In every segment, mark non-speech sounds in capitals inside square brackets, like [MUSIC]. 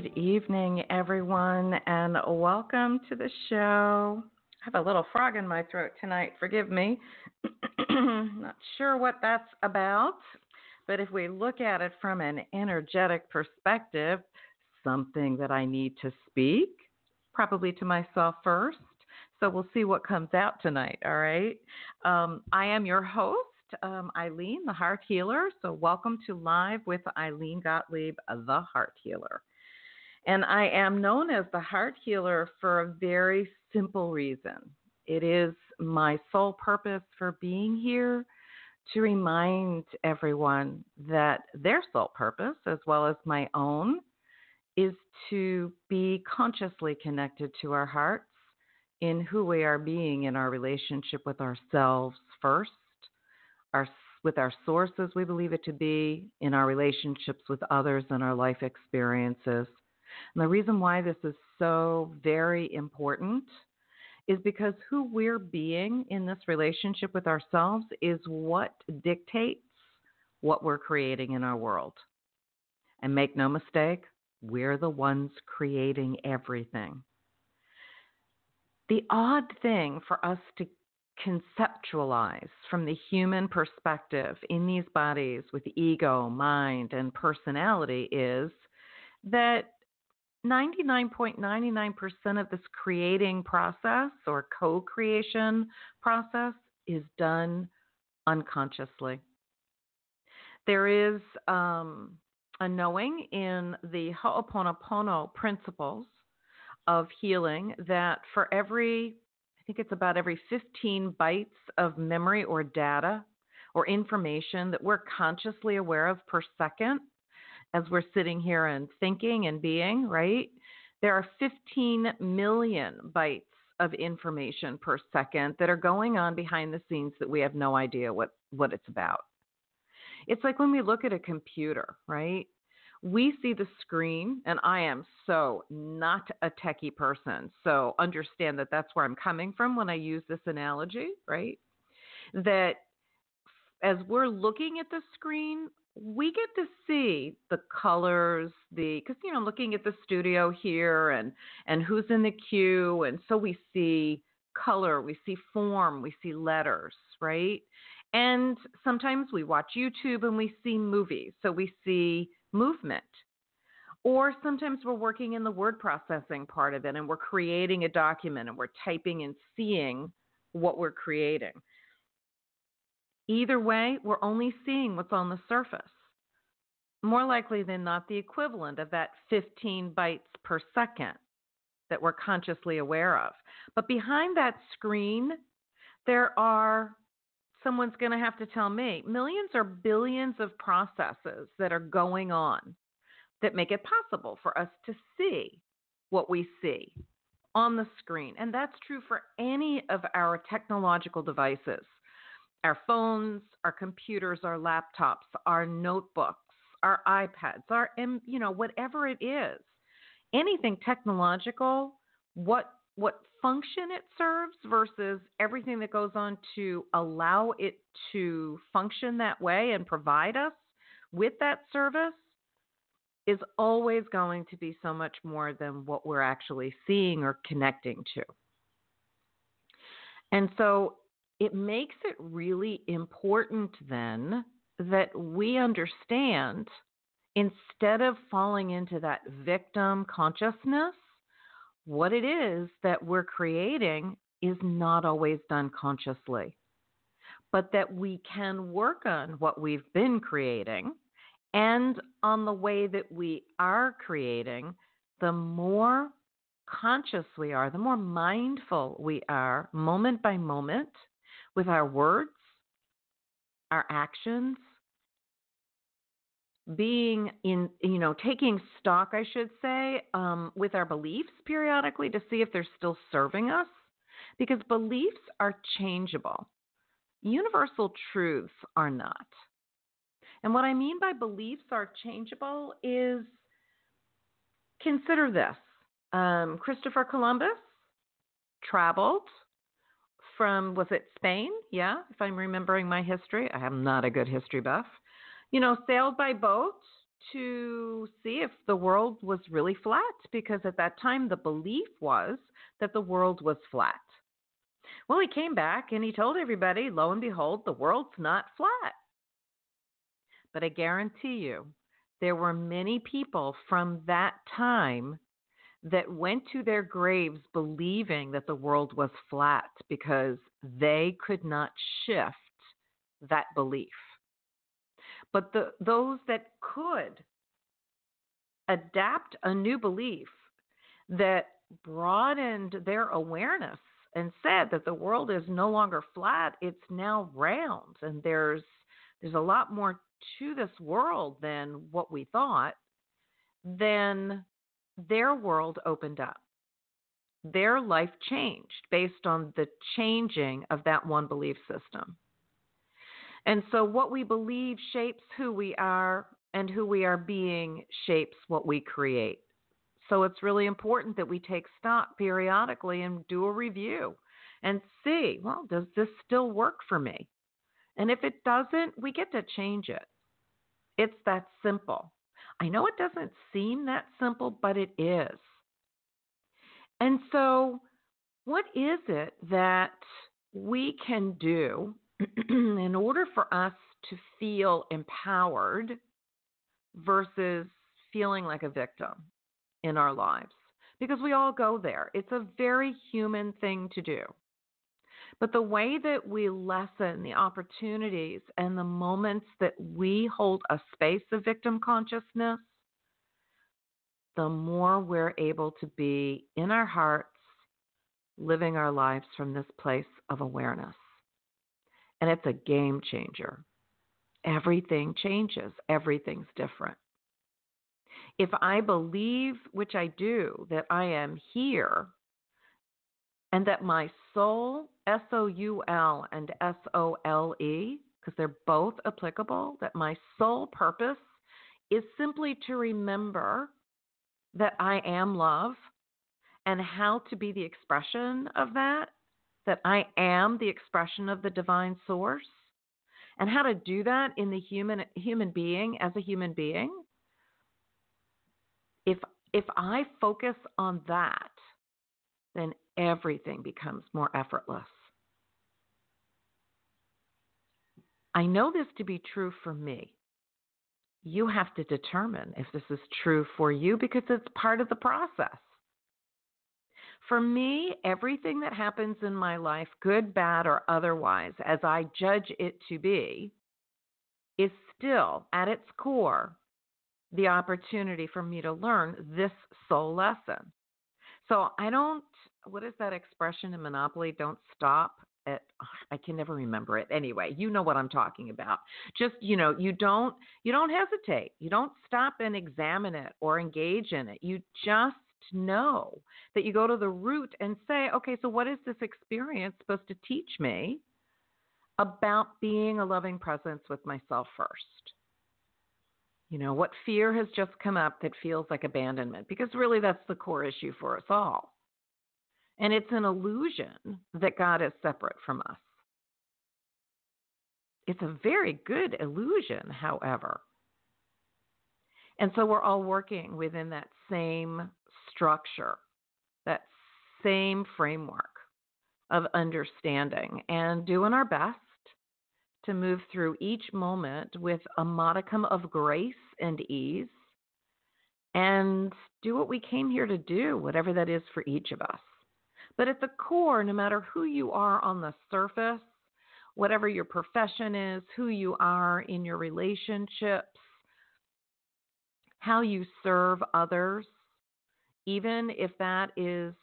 Good evening, everyone, and welcome to the show. I have a little frog in my throat tonight. Forgive me. [CLEARS THROAT] Not sure what that's about, but if we look at it from an energetic perspective, something that I need to speak, probably to myself first. So we'll see what comes out tonight. All right. Um, I am your host, um, Ilene, the Heart Healer. So welcome to Live with Ilene Gottlieb, the Heart Healer. And I am known as the Heart Healer for a very simple reason. It is my sole purpose for being here to remind everyone that their sole purpose, as well as my own, is to be consciously connected to our hearts in who we are being in our relationship with ourselves first, our with our sources we believe it to be, in our relationships with others and our life experiences. And the reason why this is so very important is because who we're being in this relationship with ourselves is what dictates what we're creating in our world. And make no mistake, we're the ones creating everything the odd thing for us to conceptualize from the human perspective in these bodies with ego, mind, and personality is that 99.99% of this creating process or co creation process is done unconsciously. There is um, a knowing in the Ho'oponopono principles of healing that for every, I think it's about every 15 bytes of memory or data or information that we're consciously aware of per second as we're sitting here and thinking and being, right? There are 15 million bytes of information per second that are going on behind the scenes that we have no idea what, what it's about. It's like when we look at a computer, right? we see the screen, and I am so not a techie person. So understand that that's where I'm coming from when I use this analogy, right? That as we're looking at the screen, we get to see the colors, the because you know looking at the studio here and and who's in the queue, and so we see color, we see form, we see letters, right? And sometimes we watch YouTube and we see movies, so we see movement. Or sometimes we're working in the word processing part of it and we're creating a document and we're typing and seeing what we're creating. Either way, we're only seeing what's on the surface. More likely than not, the equivalent of that 15 bytes per second that we're consciously aware of. But behind that screen, there are someone's going to have to tell me millions or billions of processes that are going on that make it possible for us to see what we see on the screen. And that's true for any of our technological devices our phones, our computers, our laptops, our notebooks, our iPads, our, you know, whatever it is. Anything technological, what what function it serves versus everything that goes on to allow it to function that way and provide us with that service is always going to be so much more than what we're actually seeing or connecting to. And so it makes it really important then that we understand instead of falling into that victim consciousness, what it is that we're creating is not always done consciously, but that we can work on what we've been creating and on the way that we are creating, the more conscious we are, the more mindful we are moment by moment with our words, our actions, being in, you know, taking stock, I should say, um, with our beliefs periodically to see if they're still serving us, because beliefs are changeable. Universal truths are not. And what I mean by beliefs are changeable is consider this um, Christopher Columbus traveled from, was it Spain? Yeah, if I'm remembering my history. I am not a good history buff. You know, sailed by boat to see if the world was really flat because at that time the belief was that the world was flat. Well, he came back and he told everybody, lo and behold, the world's not flat. But I guarantee you, there were many people from that time that went to their graves believing that the world was flat because they could not shift that belief. But the, those that could adapt a new belief that broadened their awareness and said that the world is no longer flat, it's now round and there's there's a lot more to this world than what we thought, then their world opened up. Their life changed based on the changing of that one belief system. And so, what we believe shapes who we are, and who we are being shapes what we create. So, it's really important that we take stock periodically and do a review and see well, does this still work for me? And if it doesn't, we get to change it. It's that simple. I know it doesn't seem that simple, but it is. And so, what is it that we can do [CLEARS THROAT] in order for us to feel empowered versus feeling like a victim in our lives? Because we all go there. It's a very human thing to do. But the way that we lessen the opportunities and the moments that we hold a space of victim consciousness, the more we're able to be in our hearts, living our lives from this place of awareness. And it's a game changer. Everything changes, everything's different. If I believe, which I do, that I am here and that my soul S O U L and S O L E, because they're both applicable, that my sole purpose is simply to remember that I am love and how to be the expression of that, that I am the expression of the divine source, and how to do that in the human human being as a human being. If if I focus on that, then everything becomes more effortless. I know this to be true for me. You have to determine if this is true for you because it's part of the process. For me, everything that happens in my life, good, bad, or otherwise, as I judge it to be, is still at its core the opportunity for me to learn this soul lesson. So I don't, what is that expression in Monopoly? Don't stop at, I can never remember it. Anyway, you know what I'm talking about. Just, you know, you don't, you don't hesitate. You don't stop and examine it or engage in it. You just know, that you go to the root and say, okay, so what is this experience supposed to teach me about being a loving presence with myself first? You know, what fear has just come up that feels like abandonment? Because really, that's the core issue for us all. And it's an illusion that God is separate from us. It's a very good illusion, however. And so we're all working within that same structure, that same framework of understanding and doing our best to move through each moment with a modicum of grace and ease and do what we came here to do, whatever that is for each of us. But at the core, no matter who you are on the surface, whatever your profession is, who you are in your relationships, how you serve others, even if that is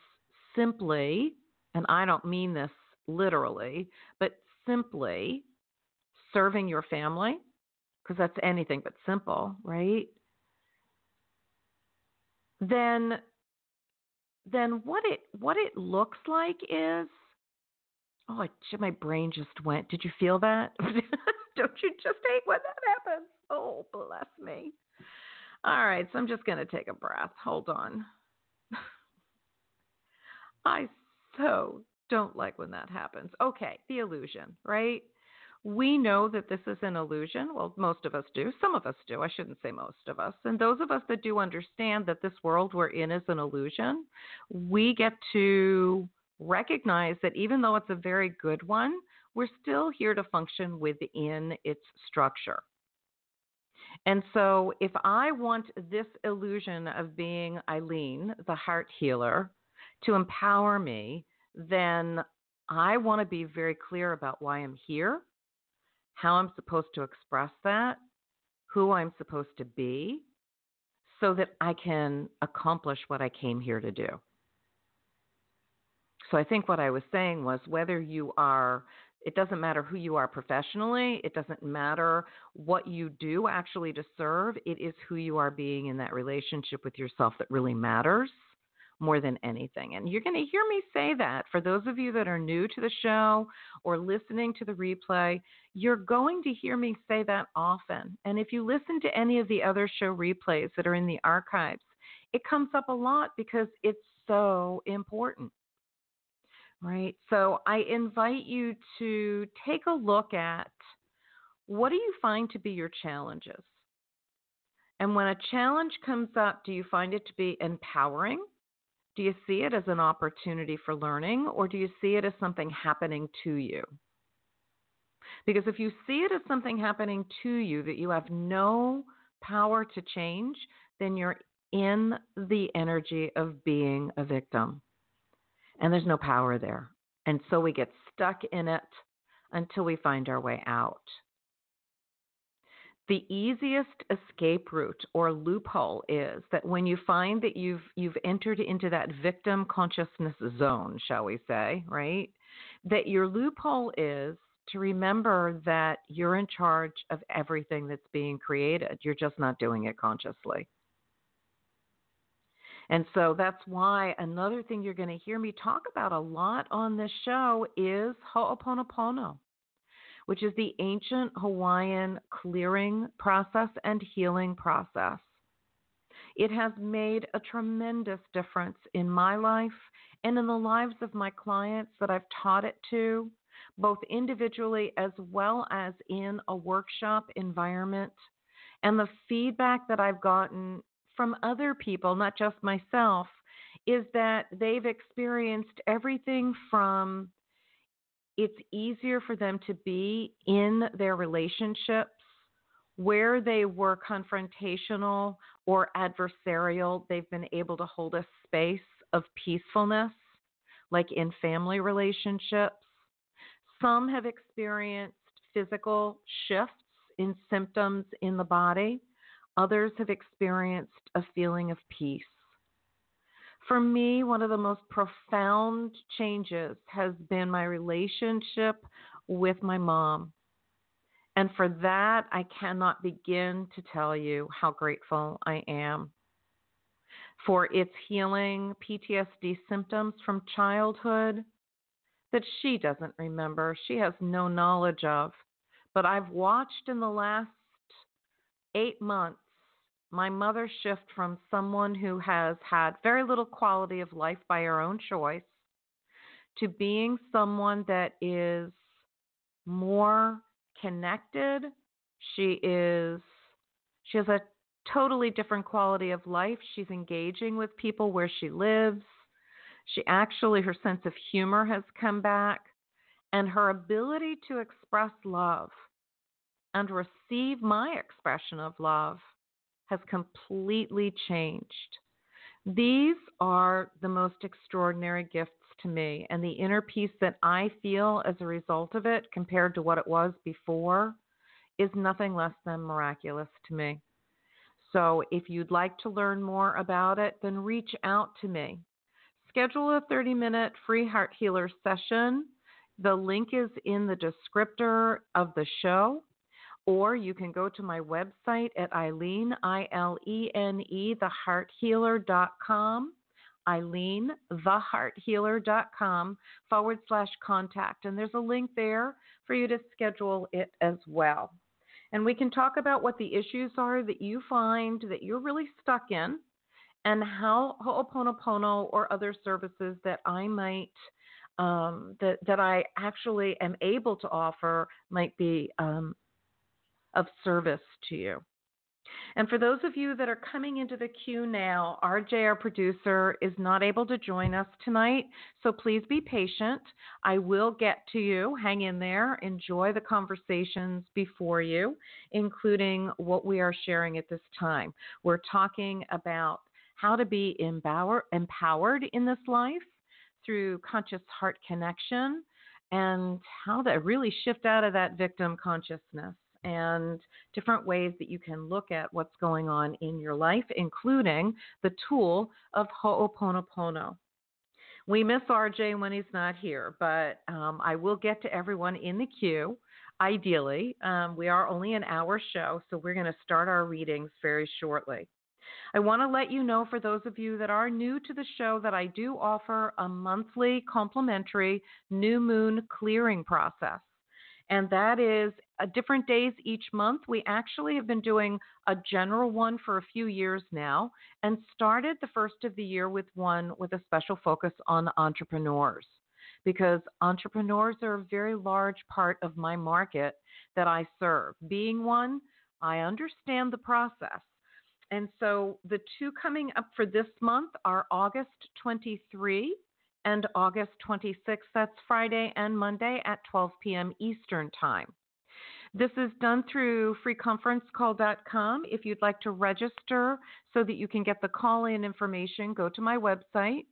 simply, and I don't mean this literally, but simply serving your family, because that's anything but simple, right? Then then what it what it looks like is oh my brain just went. Did you feel that? [LAUGHS] Don't you just hate when that happens? Oh bless me. All right so i'm just going to take a breath. Hold on. [LAUGHS] I so don't like when that happens. Okay the illusion right we know that this is an illusion. Well, most of us do. Some of us do. I shouldn't say most of us. And those of us that do understand that this world we're in is an illusion, we get to recognize that even though it's a very good one, we're still here to function within its structure. And so, if I want this illusion of being Ilene, the heart healer, to empower me, then I want to be very clear about why I'm here how I'm supposed to express that, who I'm supposed to be, so that I can accomplish what I came here to do. So I think what I was saying was whether you are, it doesn't matter who you are professionally, it doesn't matter what you do actually to serve, it is who you are being in that relationship with yourself that really matters more than anything. And you're going to hear me say that for those of you that are new to the show or listening to the replay, you're going to hear me say that often. And if you listen to any of the other show replays that are in the archives, it comes up a lot because it's so important. Right? So I invite you to take a look at what do you find to be your challenges? And when a challenge comes up, do you find it to be empowering? Do you see it as an opportunity for learning or do you see it as something happening to you? Because if you see it as something happening to you that you have no power to change, then you're in the energy of being a victim. And there's no power there. And so we get stuck in it until we find our way out. The easiest escape route or loophole is that when you find that you've you've entered into that victim consciousness zone, shall we say, right? That your loophole is to remember that you're in charge of everything that's being created. You're just not doing it consciously. And so that's why another thing you're going to hear me talk about a lot on this show is Ho'oponopono which is the ancient Hawaiian clearing process and healing process. It has made a tremendous difference in my life and in the lives of my clients that I've taught it to, both individually as well as in a workshop environment. And the feedback that I've gotten from other people, not just myself, is that they've experienced everything from it's easier for them to be in their relationships where they were confrontational or adversarial. They've been able to hold a space of peacefulness, like in family relationships. Some have experienced physical shifts in symptoms in the body. Others have experienced a feeling of peace. For me, one of the most profound changes has been my relationship with my mom. And for that, I cannot begin to tell you how grateful I am. for its healing PTSD symptoms from childhood that she doesn't remember, she has no knowledge of. But I've watched in the last eight months my mother shift from someone who has had very little quality of life by her own choice to being someone that is more connected. She is she has a totally different quality of life. She's engaging with people where she lives. She actually her sense of humor has come back and her ability to express love and receive my expression of love has completely changed. These are the most extraordinary gifts to me, and the inner peace that I feel as a result of it compared to what it was before is nothing less than miraculous to me. So, if you'd like to learn more about it, then reach out to me. Schedule a 30 minute free heart healer session. The link is in the descriptor of the show or you can go to my website at Ilene I L E N E, thehearthealer.com, Ilene, thehearthealer.com forward slash contact. And there's a link there for you to schedule it as well. And we can talk about what the issues are that you find that you're really stuck in and how Ho'oponopono or other services that I might. Um, that that I actually am able to offer might be um, of service to you. And for those of you that are coming into the queue now, RJ, our producer, is not able to join us tonight, so please be patient. I will get to you. Hang in there. Enjoy the conversations before you, including what we are sharing at this time. We're talking about how to be empower, empowered in this life through conscious heart connection and how to really shift out of that victim consciousness and different ways that you can look at what's going on in your life, including the tool of Ho'oponopono. We miss RJ when he's not here, but um, I will get to everyone in the queue. Ideally, um, we are only an hour show, so we're going to start our readings very shortly. I want to let you know, for those of you that are new to the show, that I do offer a monthly complimentary new moon clearing process and that is uh, different days each month. We actually have been doing a general one for a few years now and started the first of the year with one with a special focus on entrepreneurs because entrepreneurs are a very large part of my market that I serve. Being one, I understand the process. And so the two coming up for this month are August 23 and August 26th. That's Friday and Monday at 12 p.m. Eastern Time. This is done through freeconferencecall.com. If you'd like to register so that you can get the call in information, go to my website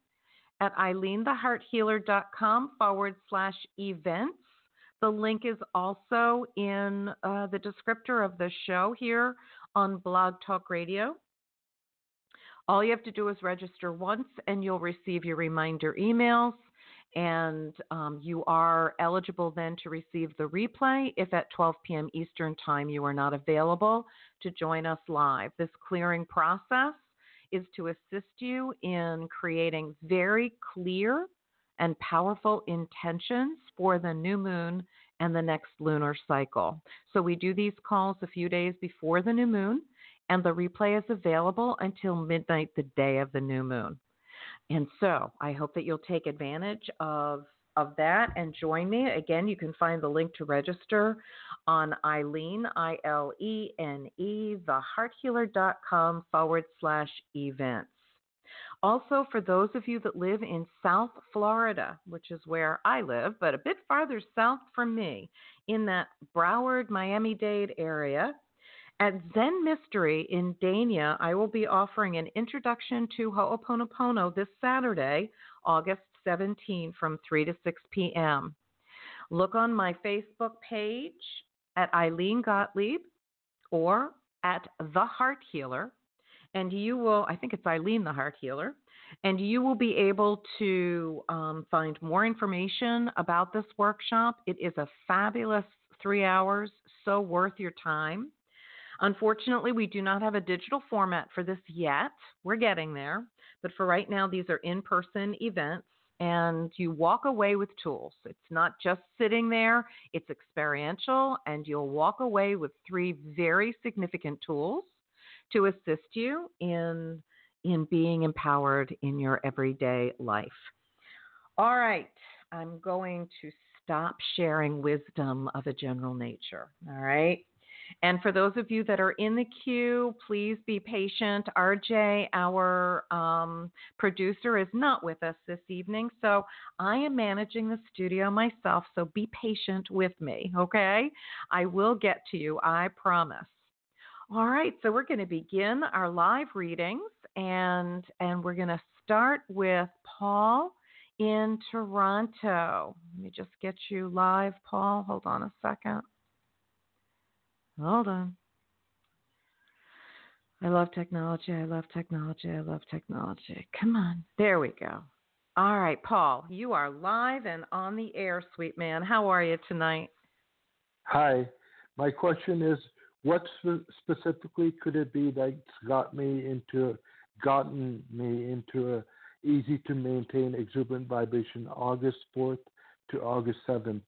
at ilenethehearthealer.com forward slash events. The link is also in uh, the descriptor of the show here on Blog Talk Radio. All you have to do is register once and you'll receive your reminder emails. And um, you are eligible then to receive the replay if at 12 p.m. Eastern Time you are not available to join us live. This clearing process is to assist you in creating very clear and powerful intentions for the new moon and the next lunar cycle. So we do these calls a few days before the new moon and the replay is available until midnight the day of the new moon. And so I hope that you'll take advantage of of that and join me. Again, you can find the link to register on Ilene, I L E N E, thehearthealer.com forward slash events. Also, for those of you that live in South Florida, which is where I live, but a bit farther south from me, in that Broward, Miami Dade area, at Zen Mystery in Dania, I will be offering an introduction to Ho'oponopono this Saturday, August 17, from 3 to 6 p.m. Look on my Facebook page at Ilene Gottlieb or at The Heart Healer, and you will, I think it's Ilene the Heart Healer, and you will be able to um, find more information about this workshop. It is a fabulous three hours, so worth your time. Unfortunately, we do not have a digital format for this yet. We're getting there. But for right now, these are in person events and you walk away with tools. It's not just sitting there, it's experiential, and you'll walk away with three very significant tools to assist you in, in being empowered in your everyday life. All right, I'm going to stop sharing wisdom of a general nature. All right. And for those of you that are in the queue, please be patient. RJ, our um, producer, is not with us this evening, so I am managing the studio myself. So be patient with me, okay? I will get to you, I promise. All right, so we're going to begin our live readings, and and we're going to start with Paul in Toronto. Let me just get you live, Paul. Hold on a second. Hold on. I love technology. I love technology. I love technology. Come on. There we go. All right, Paul, you are live and on the air, sweet man. How are you tonight? Hi. My question is what specifically could it be that's got me into gotten me into a easy to maintain exuberant vibration August 4th to August 7th?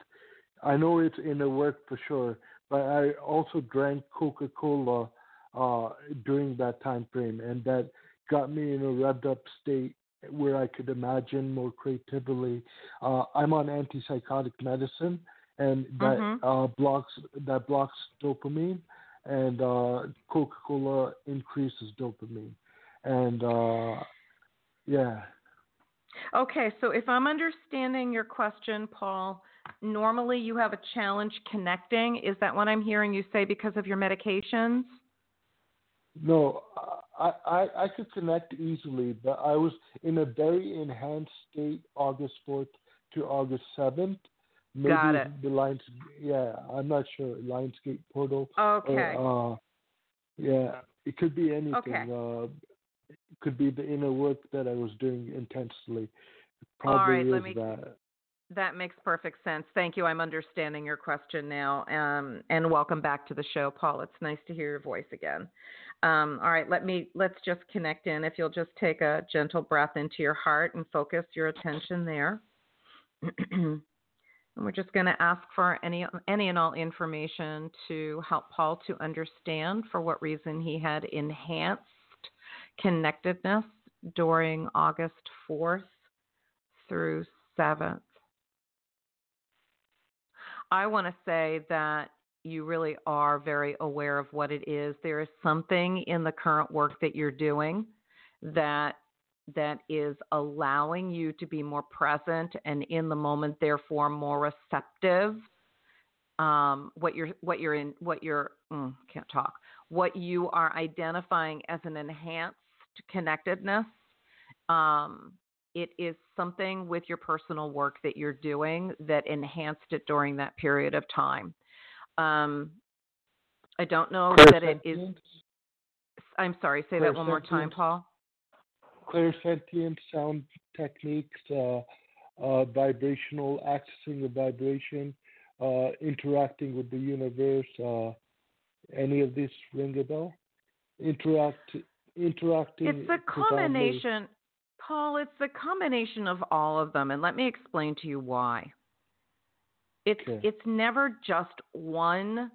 I know it's in the work for sure, but I also drank Coca Cola uh, during that time frame, and that got me in a revved up state where I could imagine more creatively. Uh, I'm on antipsychotic medicine, and that mm-hmm. uh, blocks that blocks dopamine, and uh, Coca Cola increases dopamine, and uh, yeah. Okay, so if I'm understanding your question, Paul, normally you have a challenge connecting. Is that what I'm hearing you say because of your medications? No, I, I, I could connect easily, but I was in a very enhanced state August 4th to August 7th. Maybe Got it. The Lions, yeah, I'm not sure. Lionsgate portal. Okay. Or, uh, yeah, it could be anything. Okay. Uh, it could be the inner work that I was doing intensely. Probably All right, is let me, that. That makes perfect sense. Thank you. I'm understanding your question now. Um, and welcome back to the show, Paul. It's nice to hear your voice again. Um, all right, let me let's just connect in. If you'll just take a gentle breath into your heart and focus your attention there. [CLEARS THROAT] and we're just going to ask for any any and all information to help Paul to understand for what reason he had enhanced connectedness during August 4th through 7th. I want to say that you really are very aware of what it is. There is something in the current work that you're doing that that is allowing you to be more present and in the moment, therefore more receptive. Um, what you're what you're in what you're mm, can't talk what you are identifying as an enhanced connectedness um, it is something with your personal work that you're doing that enhanced it during that period of time. Um, I don't know that it is. I'm sorry, say that one more time, Paul. Clairsentient sound techniques, uh, uh, vibrational, accessing the vibration, uh, interacting with the universe. Uh, any of this ring a bell? Interact, interacting. It's a combination. Paul, it's a combination of all of them, and let me explain to you why. It's okay. it's never just one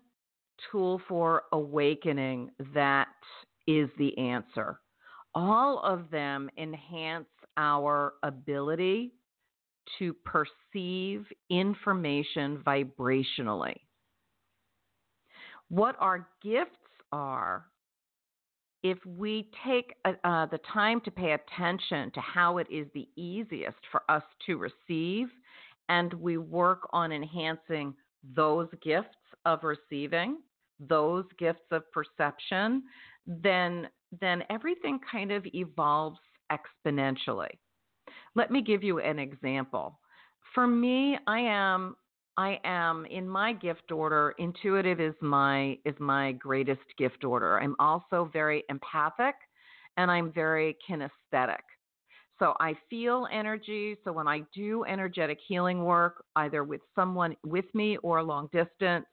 tool for awakening that is the answer. All of them enhance our ability to perceive information vibrationally. What our gifts are if we take uh, uh, the time to pay attention to how it is the easiest for us to receive, and we work on enhancing those gifts of receiving, those gifts of perception, then then everything kind of evolves exponentially. Let me give you an example. For me, I am I am in my gift order. Intuitive is my is my greatest gift order. I'm also very empathic, and I'm very kinesthetic. So I feel energy. So when I do energetic healing work, either with someone with me or long distance,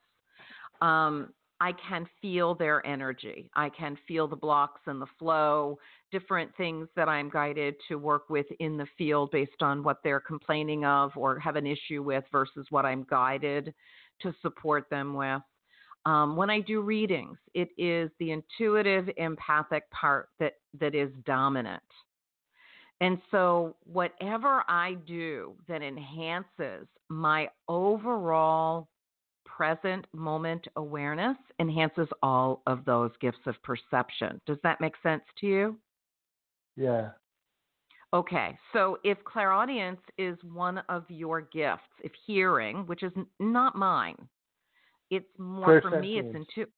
um, I can feel their energy. I can feel the blocks and the flow, different things that I'm guided to work with in the field based on what they're complaining of or have an issue with versus what I'm guided to support them with. Um, when I do readings, it is the intuitive empathic part that, that is dominant. And so, whatever I do that enhances my overall present moment awareness enhances all of those gifts of perception. Does that make sense to you? Yeah. Okay, so if clairaudience is one of your gifts, if hearing, which is not mine, it's more for me, it's into.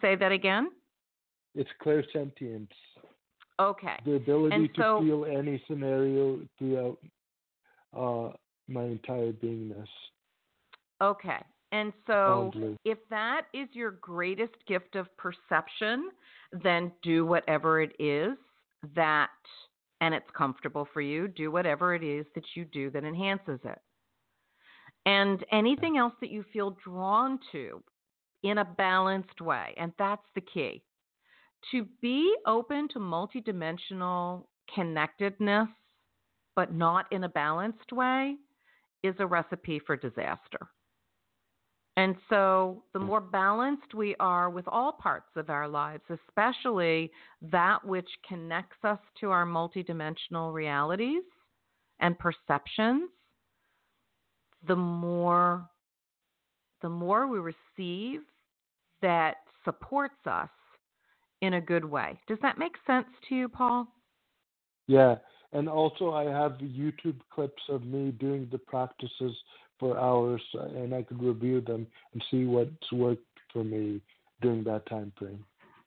Say that again. It's clairsentience. Okay. The ability and to so, feel any scenario throughout uh, my entire beingness. Okay. And oh, so, if that is your greatest gift of perception, then do whatever it is that, and it's comfortable for you, do whatever it is that you do that enhances it. And anything else that you feel drawn to in a balanced way, and that's the key. To be open to multidimensional connectedness, but not in a balanced way, is a recipe for disaster. And so, the mm. more balanced we are with all parts of our lives, especially that which connects us to our multidimensional realities and perceptions, the more the more we receive that supports us in a good way. Does that make sense to you, Paul? Yeah, and also I have YouTube clips of me doing the practices for hours, uh, and I could review them and see what's worked for me during that time frame.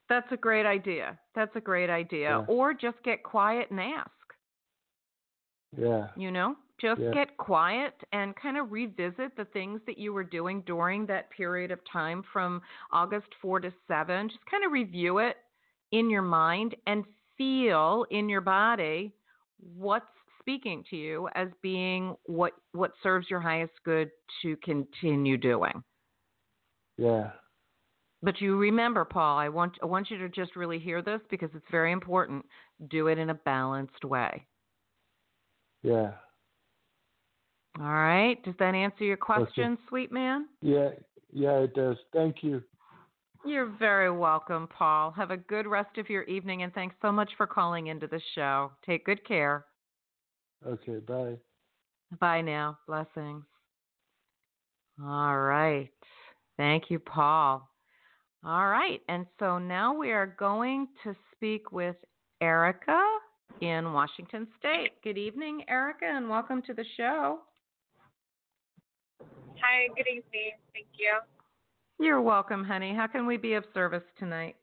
That's a great idea. That's a great idea. Yeah. Or just get quiet and ask. Yeah. You know, just yeah. get quiet and kind of revisit the things that you were doing during that period of time from August 4 to 7. Just kind of review it in your mind and feel in your body what's speaking to you as being what what serves your highest good to continue doing. Yeah. But you remember, Paul, I want I want you to just really hear this because it's very important. Do it in a balanced way. Yeah. All right. Does that answer your question, okay. sweet man? Yeah. Yeah, it does. Thank you. You're very welcome, Paul. Have a good rest of your evening and thanks so much for calling into the show. Take good care. Okay, bye. Bye now. Blessings. All right. Thank you, Paul. All right. And so now we are going to speak with Erica in Washington State. Good evening, Erica, and welcome to the show. Hi, good evening. Thank you. You're welcome, honey. How can we be of service tonight?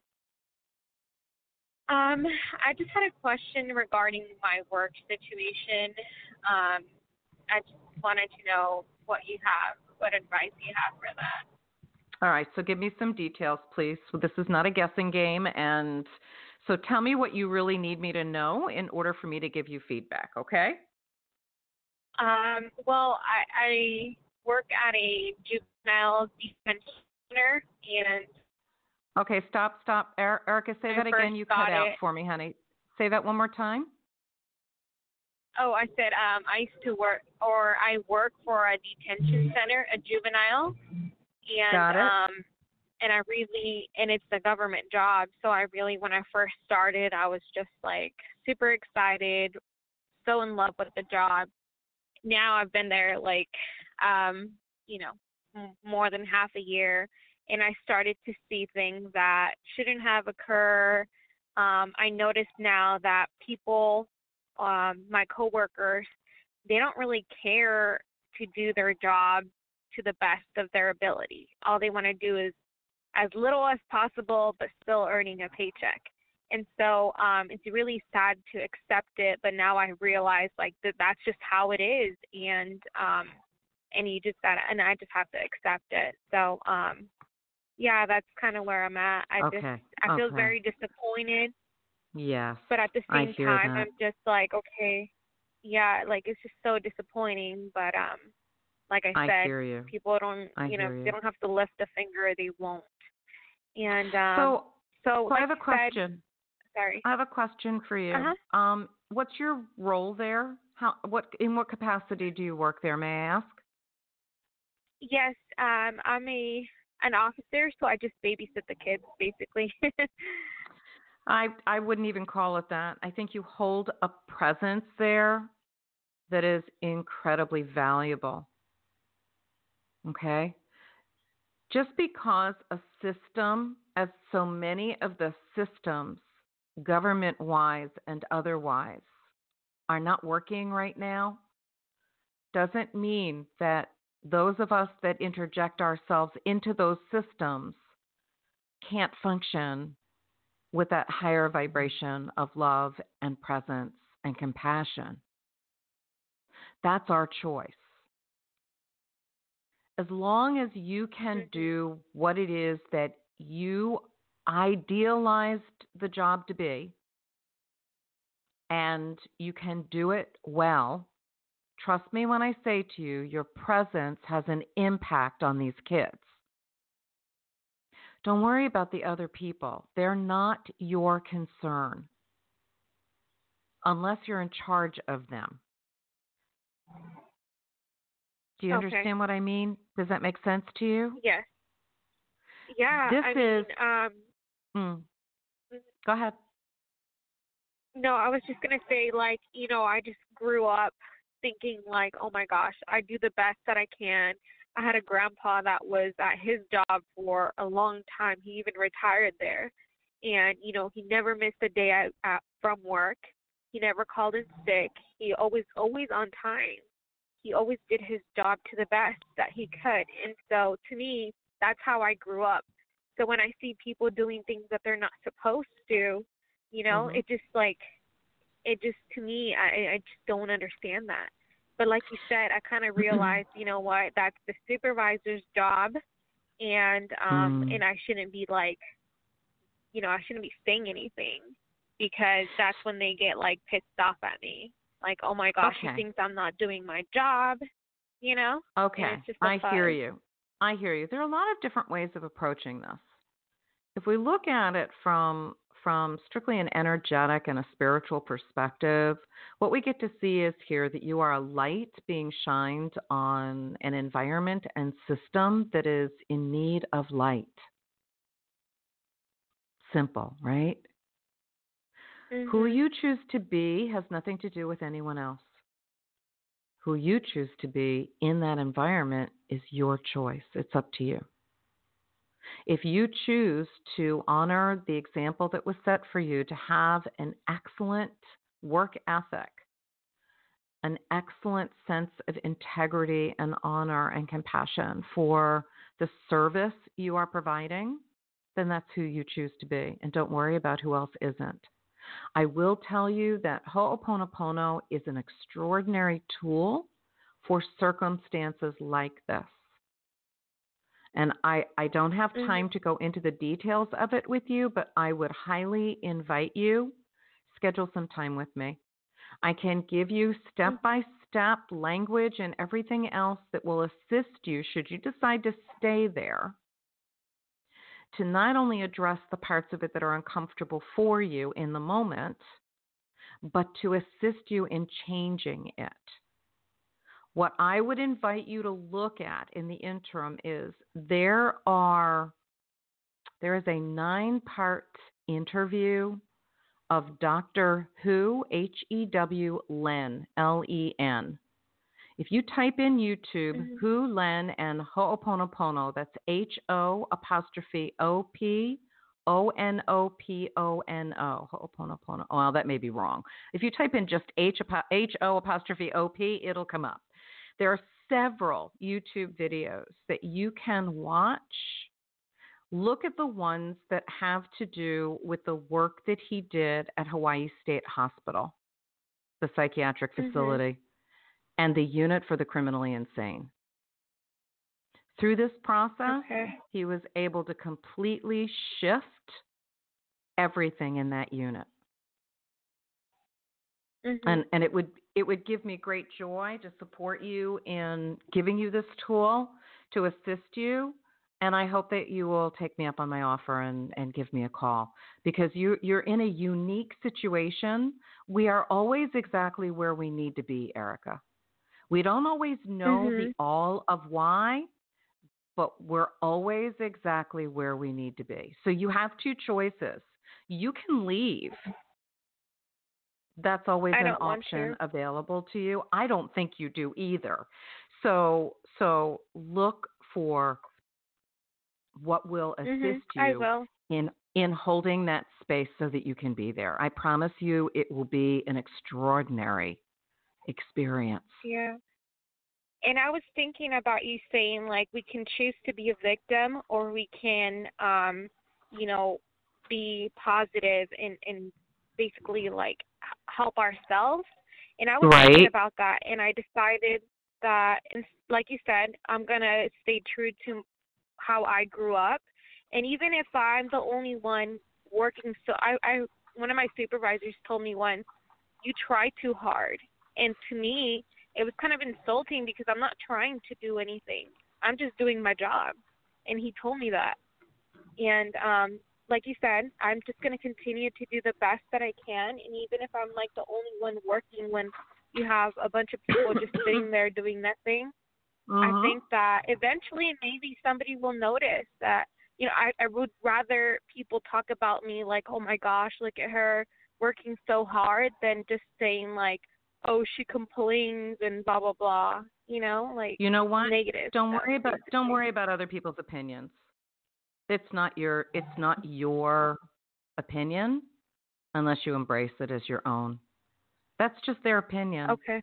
Um, I just had a question regarding my work situation. Um, I just wanted to know what you have, what advice you have for that. All right, so give me some details, please. So this is not a guessing game, and so tell me what you really need me to know in order for me to give you feedback, okay? Um, well, I, I work at a juvenile detention center, and Okay, stop, stop. Er- Erica, say that again. You cut out for me, honey. Say that one more time. Oh, I said um, I used to work, or I work for a detention center, a juvenile, and Got it. um, and I really, and it's a government job, so I really, when I first started, I was just like super excited, so in love with the job. Now I've been there like, um, you know, more than half a year, and I started to see things that shouldn't have occur. Um, I noticed now that people, um, my coworkers, they don't really care to do their job to the best of their ability. All they want to do is as little as possible, but still earning a paycheck. And so um, it's really sad to accept it, but now I realize like that that's just how it is, and um, and you just gotta, and I just have to accept it. So um, yeah, that's kind of where I'm at. I okay. just I feel okay. very disappointed, Yes. but at the same time, that. I'm just like okay, yeah, like it's just so disappointing. But um, like I I said, people don't I you know you. they don't have to lift a finger, they won't. And um, so, so, so like I have a said- question. sorry. I have a question for you. Uh-huh. Um, what's your role there? How what in what capacity do you work there? May I ask? Yes, um, I'm a an officer, so I just babysit the kids basically. [LAUGHS] I I wouldn't even call it that. I think you hold a presence there that is incredibly valuable. Okay? Just because a system, as so many of the systems, government wise and otherwise, are not working right now, doesn't mean that those of us that interject ourselves into those systems can't function with that higher vibration of love and presence and compassion. That's our choice. As long as you can Mhm. do what it is that you idealized the job to be, and you can do it well, trust me when I say to you, your presence has an impact on these kids. Don't worry about the other people. They're not your concern unless you're in charge of them. Do you Okay. understand what I mean? Does that make sense to you? yes. Yeah. This I is- mean, um Mm. Go ahead. No, I was just gonna say, like, you know, I just grew up thinking like, oh my gosh, I do the best that I can. I had a grandpa that was at his job for a long time. He even retired there, and you know, he never missed a day at, at, from work. He never called in sick. He always, always on time. He always did his job to the best that he could, and so to me, that's how I grew up. So when I see people doing things that they're not supposed to, you know, Mhm. it just like it just to me I I just don't understand that. But like you said, I kind of realized, you know what, that's the supervisor's job and um Mm. and I shouldn't be like you know, I shouldn't be saying anything because that's when they get like pissed off at me. Like, "Oh my gosh, Okay. he thinks I'm not doing my job." You know? Okay, I hear you. I hear you. There are a lot of different ways of approaching this. If we look at it from from strictly an energetic and a spiritual perspective, what we get to see is here that you are a light being shined on an environment and system that is in need of light. Simple, right? Who Mhm. you choose to be has nothing to do with anyone else. Who you choose to be in that environment is your choice. It's up to you. If you choose to honor the example that was set for you to have an excellent work ethic, an excellent sense of integrity and honor and compassion for the service you are providing, then that's who you choose to be. And don't worry about who else isn't. I will tell you that Ho'oponopono is an extraordinary tool for circumstances like this. And I, I don't have Mhm. time to go into the details of it with you, but I would highly invite you schedule some time with me. I can give you step by step language and everything else that will assist you should you decide to stay there to not only address the parts of it that are uncomfortable for you in the moment, but to assist you in changing it. What I would invite you to look at in the interim is there are there is a nine-part interview of Dr. Hew H E W Len L E N. If you type in YouTube Mhm. Hew Len and Ho'oponopono, that's H O apostrophe O P O N O P O N O. Ho'oponopono. Oh, well, that may be wrong. If you type in just H H O apostrophe O P, it'll come up. There are several YouTube videos that you can watch. Look at the ones that have to do with the work that he did at Hawaii State Hospital, the psychiatric Mhm. facility, and the unit for the criminally insane. Through this process, Okay. he was able to completely shift everything in that unit Mhm. and and it would it would give me great joy to support you in giving you this tool to assist you and I hope that you will take me up on my offer and, and give me a call because you you're in a unique situation. We are always exactly where we need to be, Erica. We don't always know Mhm. the all of why, but we're always exactly where we need to be. So you have two choices. You can leave. That's always an option to. available to you. I don't think you do either. So so look for what will assist Mhm, you will. in in holding that space so that you can be there. I promise you it will be an extraordinary experience. Yeah. And I was thinking about you saying like we can choose to be a victim or we can um you know be positive and and basically like help ourselves. And I was Right. thinking about that and I decided that like you said, I'm going to stay true to how I grew up. And even if I'm the only one working so I I one of my supervisors told me once, you try too hard. And to me, it was kind of insulting because I'm not trying to do anything. I'm just doing my job. And he told me that. And um like you said, I'm just going to continue to do the best that I can and even if I'm like the only one working when you have a bunch of people just [COUGHS] sitting there doing nothing, I Mhm. think that eventually maybe somebody will notice that you know I I would rather people talk about me like oh my gosh look at her working so hard than just saying like oh she complains and blah blah blah you know like You know what? negative Don't worry about don't worry about other people's opinions. It's not your it's not your opinion unless you embrace it as your own. That's just their opinion. okay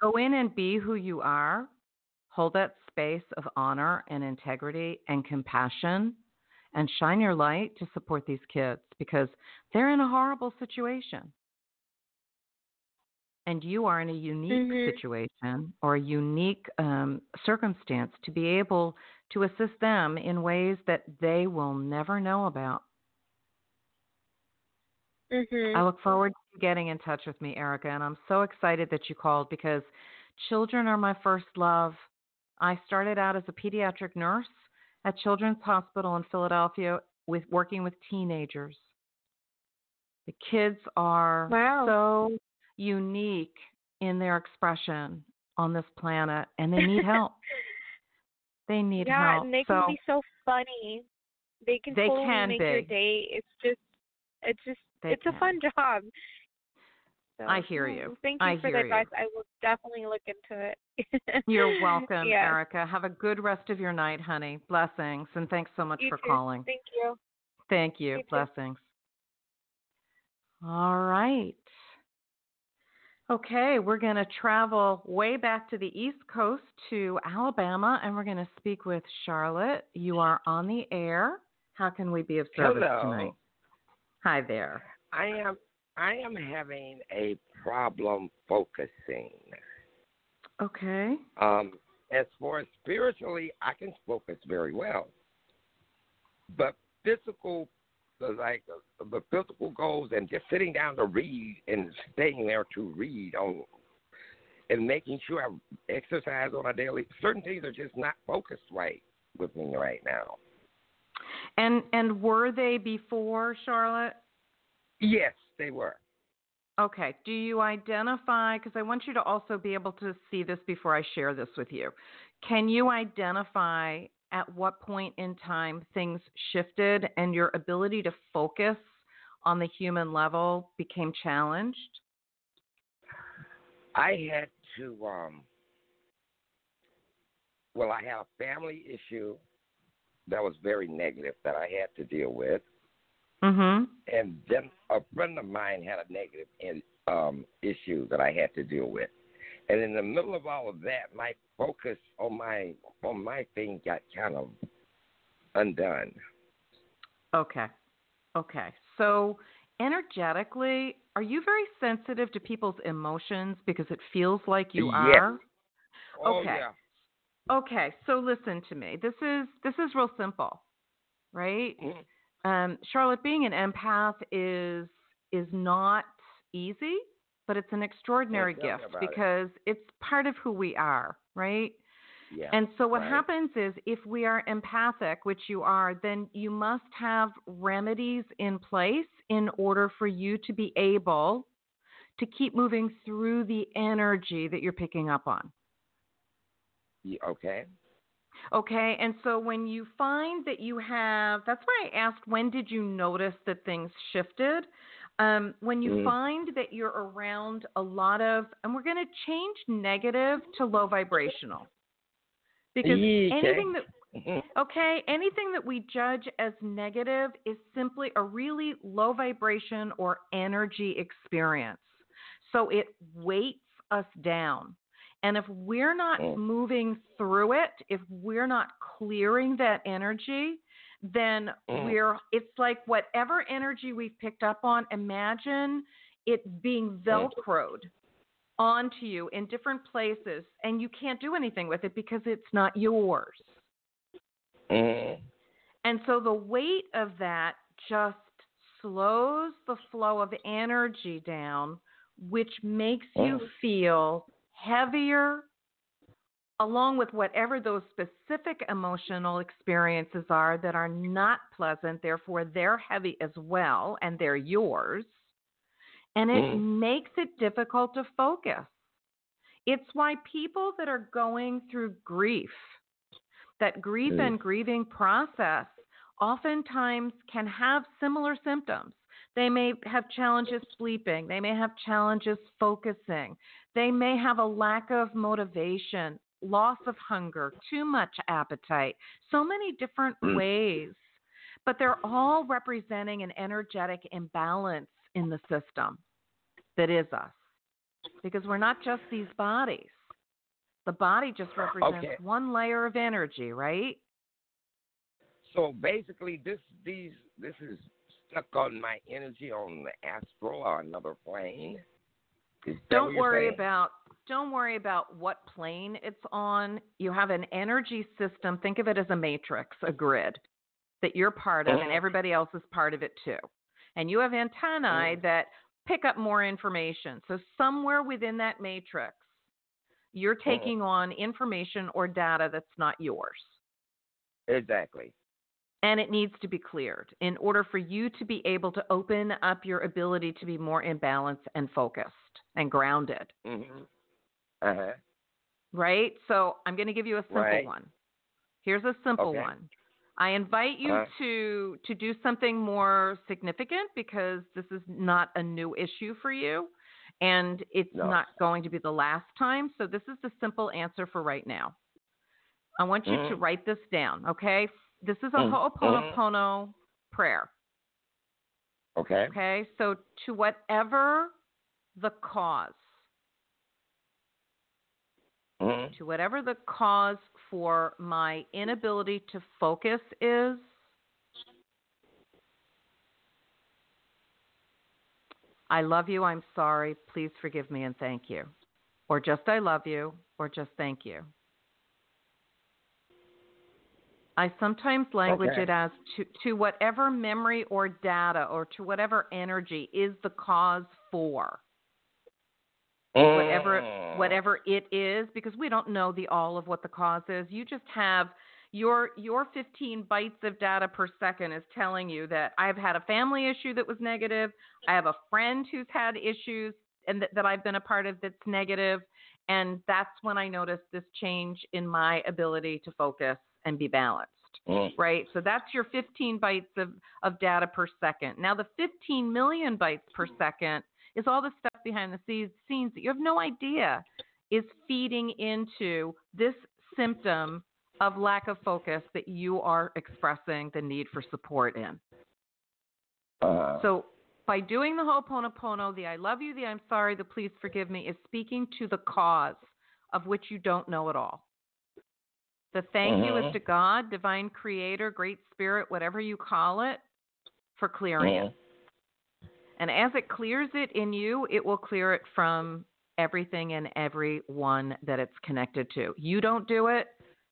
Go in and be who you are. Hold that space of honor and integrity and compassion and shine your light to support these kids because they're in a horrible situation. And you are in a unique Mhm. situation or a unique um, circumstance to be able to assist them in ways that they will never know about. mhm I look forward to getting in touch with me, Erica, and I'm so excited that you called because children are my first love. I started out as a pediatric nurse at Children's Hospital in Philadelphia with working with teenagers. The kids are Wow. so unique in their expression on this planet and they need help. [LAUGHS] they need yeah help. and they so can be so funny they can They totally can make be. your day it's just it's just They it's a fun [LAUGHS] job so, I hear you. Thank you I for the you. advice. I will definitely look into it. You're [LAUGHS] welcome, yeah. Erica. Have a good rest of your night, honey. Blessings, and thanks so much You for too. calling. Thank you. Thank you. You too. Blessings. All right. Okay, we're going to travel way back to the East Coast to Alabama, and we're going to speak with Charlotte. You are on the air. How can we be of service Hello. tonight? Hi there. I am I am having a problem focusing. Okay. Um, as far as spiritually, I can focus very well, but physical, the, like the physical goals and just sitting down to read and staying there to read on and making sure I exercise on a daily. Certain things are just not focused right with me right now. And and were they before Charlotte? Yes, they were. Okay. Do you identify, because I want you to also be able to see this before I share this with you. Can you identify at what point in time things shifted and your ability to focus on the human level became challenged? I had to um well I had a family issue that was very negative that I had to deal with Mm-hmm. and then a friend of mine had a negative in, um issue that I had to deal with. And in the middle of all of that my focus on my on my thing got kind of undone. Okay. Okay. So, energetically, are you very sensitive to people's emotions because it feels like you Yes. are? Oh Okay. yeah. Okay, so listen to me. This is this is real simple, right? Mhm. Um, Charlotte, being an empath is is not easy, but it's an extraordinary gift about it. because it's part of who we are, right? Yeah. And so what right. happens is if we are empathic, which you are, then you must have remedies in place in order for you to be able to keep moving through the energy that you're picking up on. Yeah, okay. Okay, and so when you find that you have, that's why I asked, when did you notice that things shifted? Um, when you Mhm. find that you're around a lot of, and we're going to change negative to low vibrational. Because Okay. anything that Mhm. Okay, anything that we judge as negative is simply a really low vibration or energy experience. So it weights us down. And if we're not Mm. moving through it, if we're not clearing that energy, then Mm. we're it's like whatever energy we've picked up on, imagine it being velcroed onto you in different places and you can't do anything with it because it's not yours. Mhm. And so the weight of that just slows the flow of energy down, which makes you Mm. feel heavier, along with whatever those specific emotional experiences are that are not pleasant. Therefore, they're heavy as well, and they're yours. And it Mm. makes it difficult to focus. It's why people that are going through grief, that grief Mm. and grieving process, oftentimes can have similar symptoms. They may have challenges sleeping, they may have challenges focusing, they may have a lack of motivation, loss of hunger, too much appetite, so many different Mm. ways. But they're all representing an energetic imbalance in the system that is us. Because we're not just these bodies. The body just represents Okay. one layer of energy, right? So basically, this these this is stuck on my energy on the astral or another plane. Is Don't worry saying? about don't worry about what plane it's on. You have an energy system. Think of it as a matrix, a grid that you're part of and everybody else is part of it too. And you have antennae that pick up more information. So somewhere within that matrix, you're taking on information or data that's not yours. Exactly. and it needs to be cleared in order for you to be able to open up your ability to be more in balance and focused and grounded, Mhm. Uh huh. right? So I'm going to give you a simple Right. one. Here's a simple Okay. one. I invite you Uh-huh. to to do something more significant because this is not a new issue for you and it's No. not going to be the last time. So this is the simple answer for right now. I want you to Mhm. write this down, okay? This is a Mhm. Ho'oponopono prayer. Okay. Okay, so to whatever the cause, Mhm. to whatever the cause for my inability to focus is, I love you, I'm sorry, please forgive me and thank you. Or just I love you, or just thank you. I sometimes language Okay. it as to, to whatever memory or data or to whatever energy is the cause for. Whatever Mm. whatever it is because we don't know the all of what the cause is you just have your your 15 bytes of data per second is telling you that i've had a family issue that was negative i have a friend who's had issues and that, that i've been a part of that's negative and that's when i noticed this change in my ability to focus and be balanced Mm. right? So that's your 15 bytes of, of data per second. Now, the 15 million bytes per second is all the stuff behind the scenes, that you have no idea is feeding into this symptom of lack of focus that you are expressing the need for support in. Uh, So, by doing the Ho'oponopono, the I love you, the I'm sorry, the please forgive me, is speaking to the cause of which you don't know at all. The thank you is Mhm. to God, divine creator, great spirit, whatever you call it, for clearing it. And as it clears it in you, it will clear it from everything and everyone that it's connected to. You don't do it,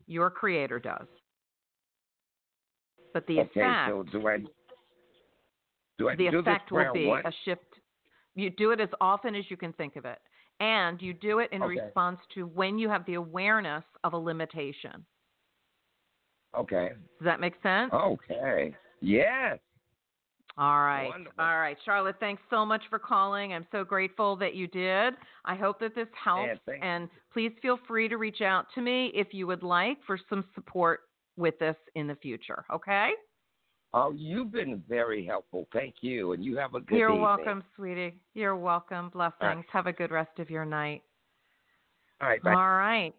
your creator does. But the okay. effect, So do I? Do I the do effect will be once? a shift. You do it as often as you can think of it. And you do it in Okay. response to when you have the awareness of a limitation. Okay. Does that make sense? Okay. Yes. All right. Wonderful. All right. Charlotte, thanks so much for calling. I'm so grateful that you did. I hope that this helps. thank- and please feel free to reach out to me if you would like for some support with this in the future. Okay? Oh, you've been very helpful. Thank you, and you have a good You're evening. welcome, sweetie. You're welcome. Blessings. right. Have a good rest of your night. All right. Bye. All right.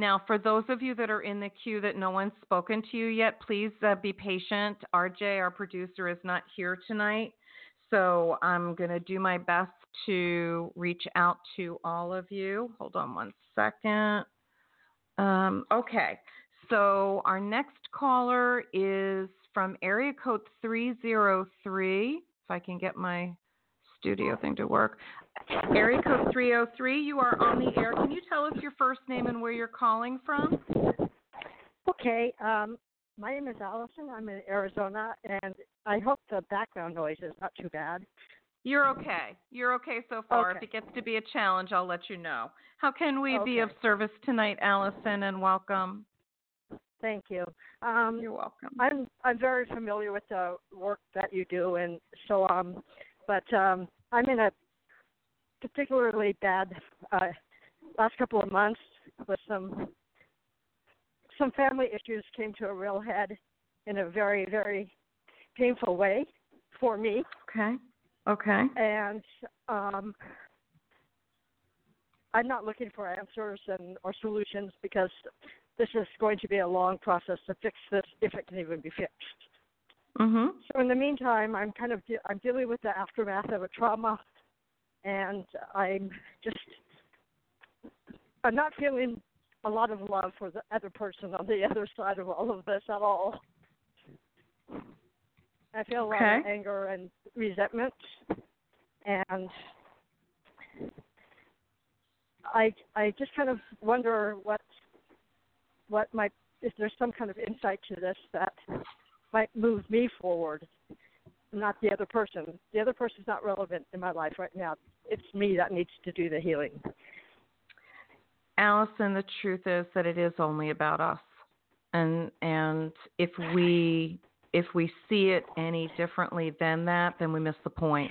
Now, for those of you that are in the queue that no one's spoken to you yet, please uh, be patient. RJ, our producer, is not here tonight. So I'm going to do my best to reach out to all of you. Hold on one second. Um, okay. So our next caller is from area code 303. If I can get my studio thing to work. Area code 303, you are on the air. Can you tell us your first name and where you're calling from? Okay. Um, my name is Allison. I'm in Arizona, and I hope the background noise is not too bad. You're okay. You're okay so far. Okay. If it gets to be a challenge, I'll let you know. How can we be of service tonight, Allison, and welcome? Thank you. Um, You're welcome. I'm I'm very familiar with the work that you do, and so um, but um, I'm in a particularly bad uh, last couple of months with some some family issues came to a real head in a very very painful way for me. Okay. Okay. and um, I'm not looking for answers and or solutions because this is going to be a long process to fix this if it can even be fixed. Mhm. So in the meantime, I'm kind of de- I'm dealing with the aftermath of a trauma, and I'm just I'm not feeling a lot of love for the other person on the [LAUGHS] other side of all of this at all. I feel a lot of anger and resentment, and I I just kind of wonder what what might if there's some kind of insight to this that might move me forward, not the other person. The other person's not relevant in my life right now. It's me that needs to do the healing. Allison, the truth is that it is only about us. And and if we if we see it any differently than that, then we miss the point.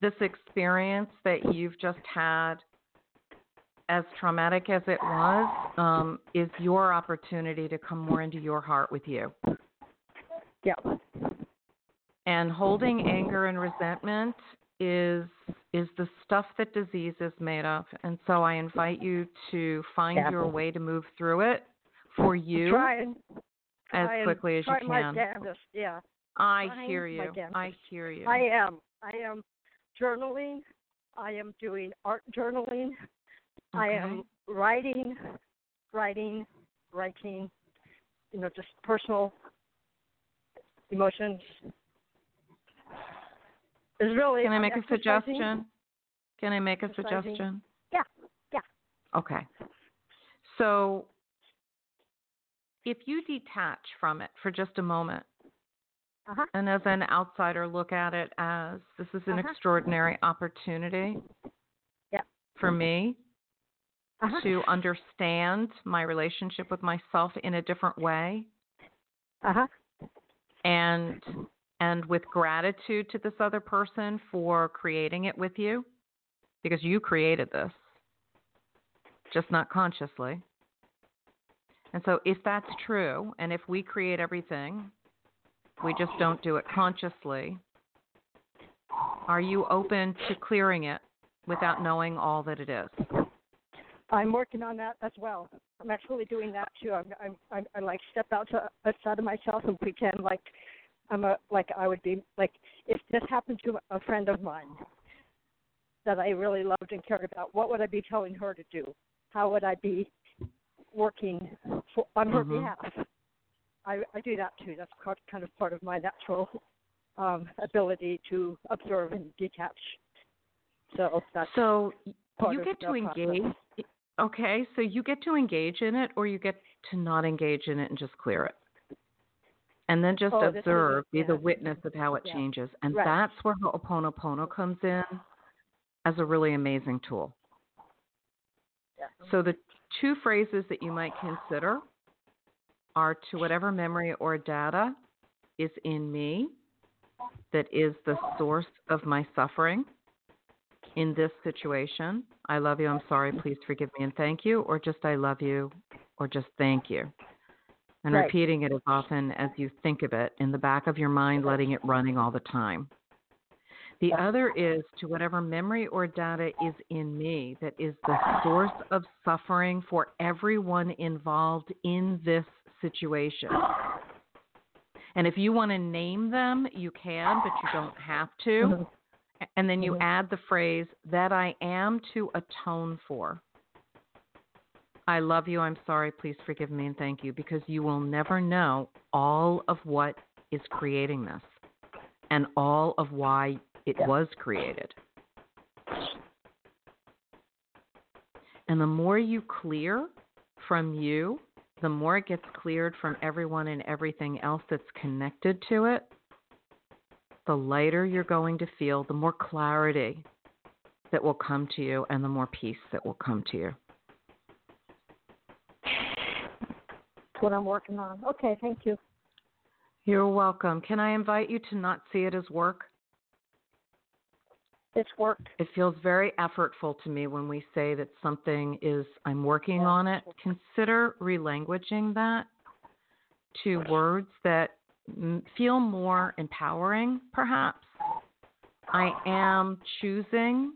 This experience that you've just had, as traumatic as it was, um, is your opportunity to come more into your heart with you. Yeah. And holding anger and resentment is is the stuff that disease is made of. And so I invite you to find Yeah. your way to move through it for you Trying as trying- quickly as you can. Yeah. I trying hear you. I hear you. I am. I am journaling. I am doing art journaling. I am writing, writing, writing. You know, just personal emotions. Really. Can I make a suggestion? Can I make a suggestion? Yeah, yeah. Okay. So if you detach from it for just a moment, Uh-huh. and as an outsider look at it as this is an Uh-huh. extraordinary opportunity Yeah. for me Uh-huh. to understand my relationship with myself in a different way Uh-huh. and and with gratitude to this other person for creating it with you because you created this just not consciously and so if that's true and if we create everything we just don't do it consciously are you open to clearing it without knowing all that it is I'm working on that as well. I'm actually doing that too. I'm, I'm, I'm I like step out to uh, outside of myself and pretend like I'm a like I would be like if this happened to a friend of mine that I really loved and cared about, what would I be telling her to do? How would I be working for, on her Mhm. behalf? I, I do that too. That's part, kind of part of my natural um, ability to observe and detach. So that's so you get to process. engage okay so you get to engage in it or you get to not engage in it and just clear it and then just Oh, observe be the witness of how it Yeah. changes and Right. that's where ho'oponopono comes in as a really amazing tool So the two phrases that you might consider are to whatever memory or data is in me that is the source of my suffering in this situation. I love you, I'm sorry, please forgive me and thank you, or just I love you, or just thank you. And Right. repeating it as often as you think of it in the back of your mind, letting it running all the time. The other is to whatever memory or data is in me that is the source of suffering for everyone involved in this situation. And if you want to name them, you can, but you don't have to. Mhm. And then you Mhm. add the phrase that I am to atone for. I love you. I'm sorry. Please forgive me and thank you because you will never know all of what is creating this and all of why it was created. And the more you clear from you, the more it gets cleared from everyone and everything else that's connected to it, the lighter you're going to feel, the more clarity that will come to you, and the more peace that will come to you. That's what I'm working on. Okay, thank you. You're welcome. Can I invite you to not see it as work? It's worked. It feels very effortful to me when we say that something is, I'm working Yeah. on it. Consider relanguaging that to words that feel more empowering, perhaps. I am choosing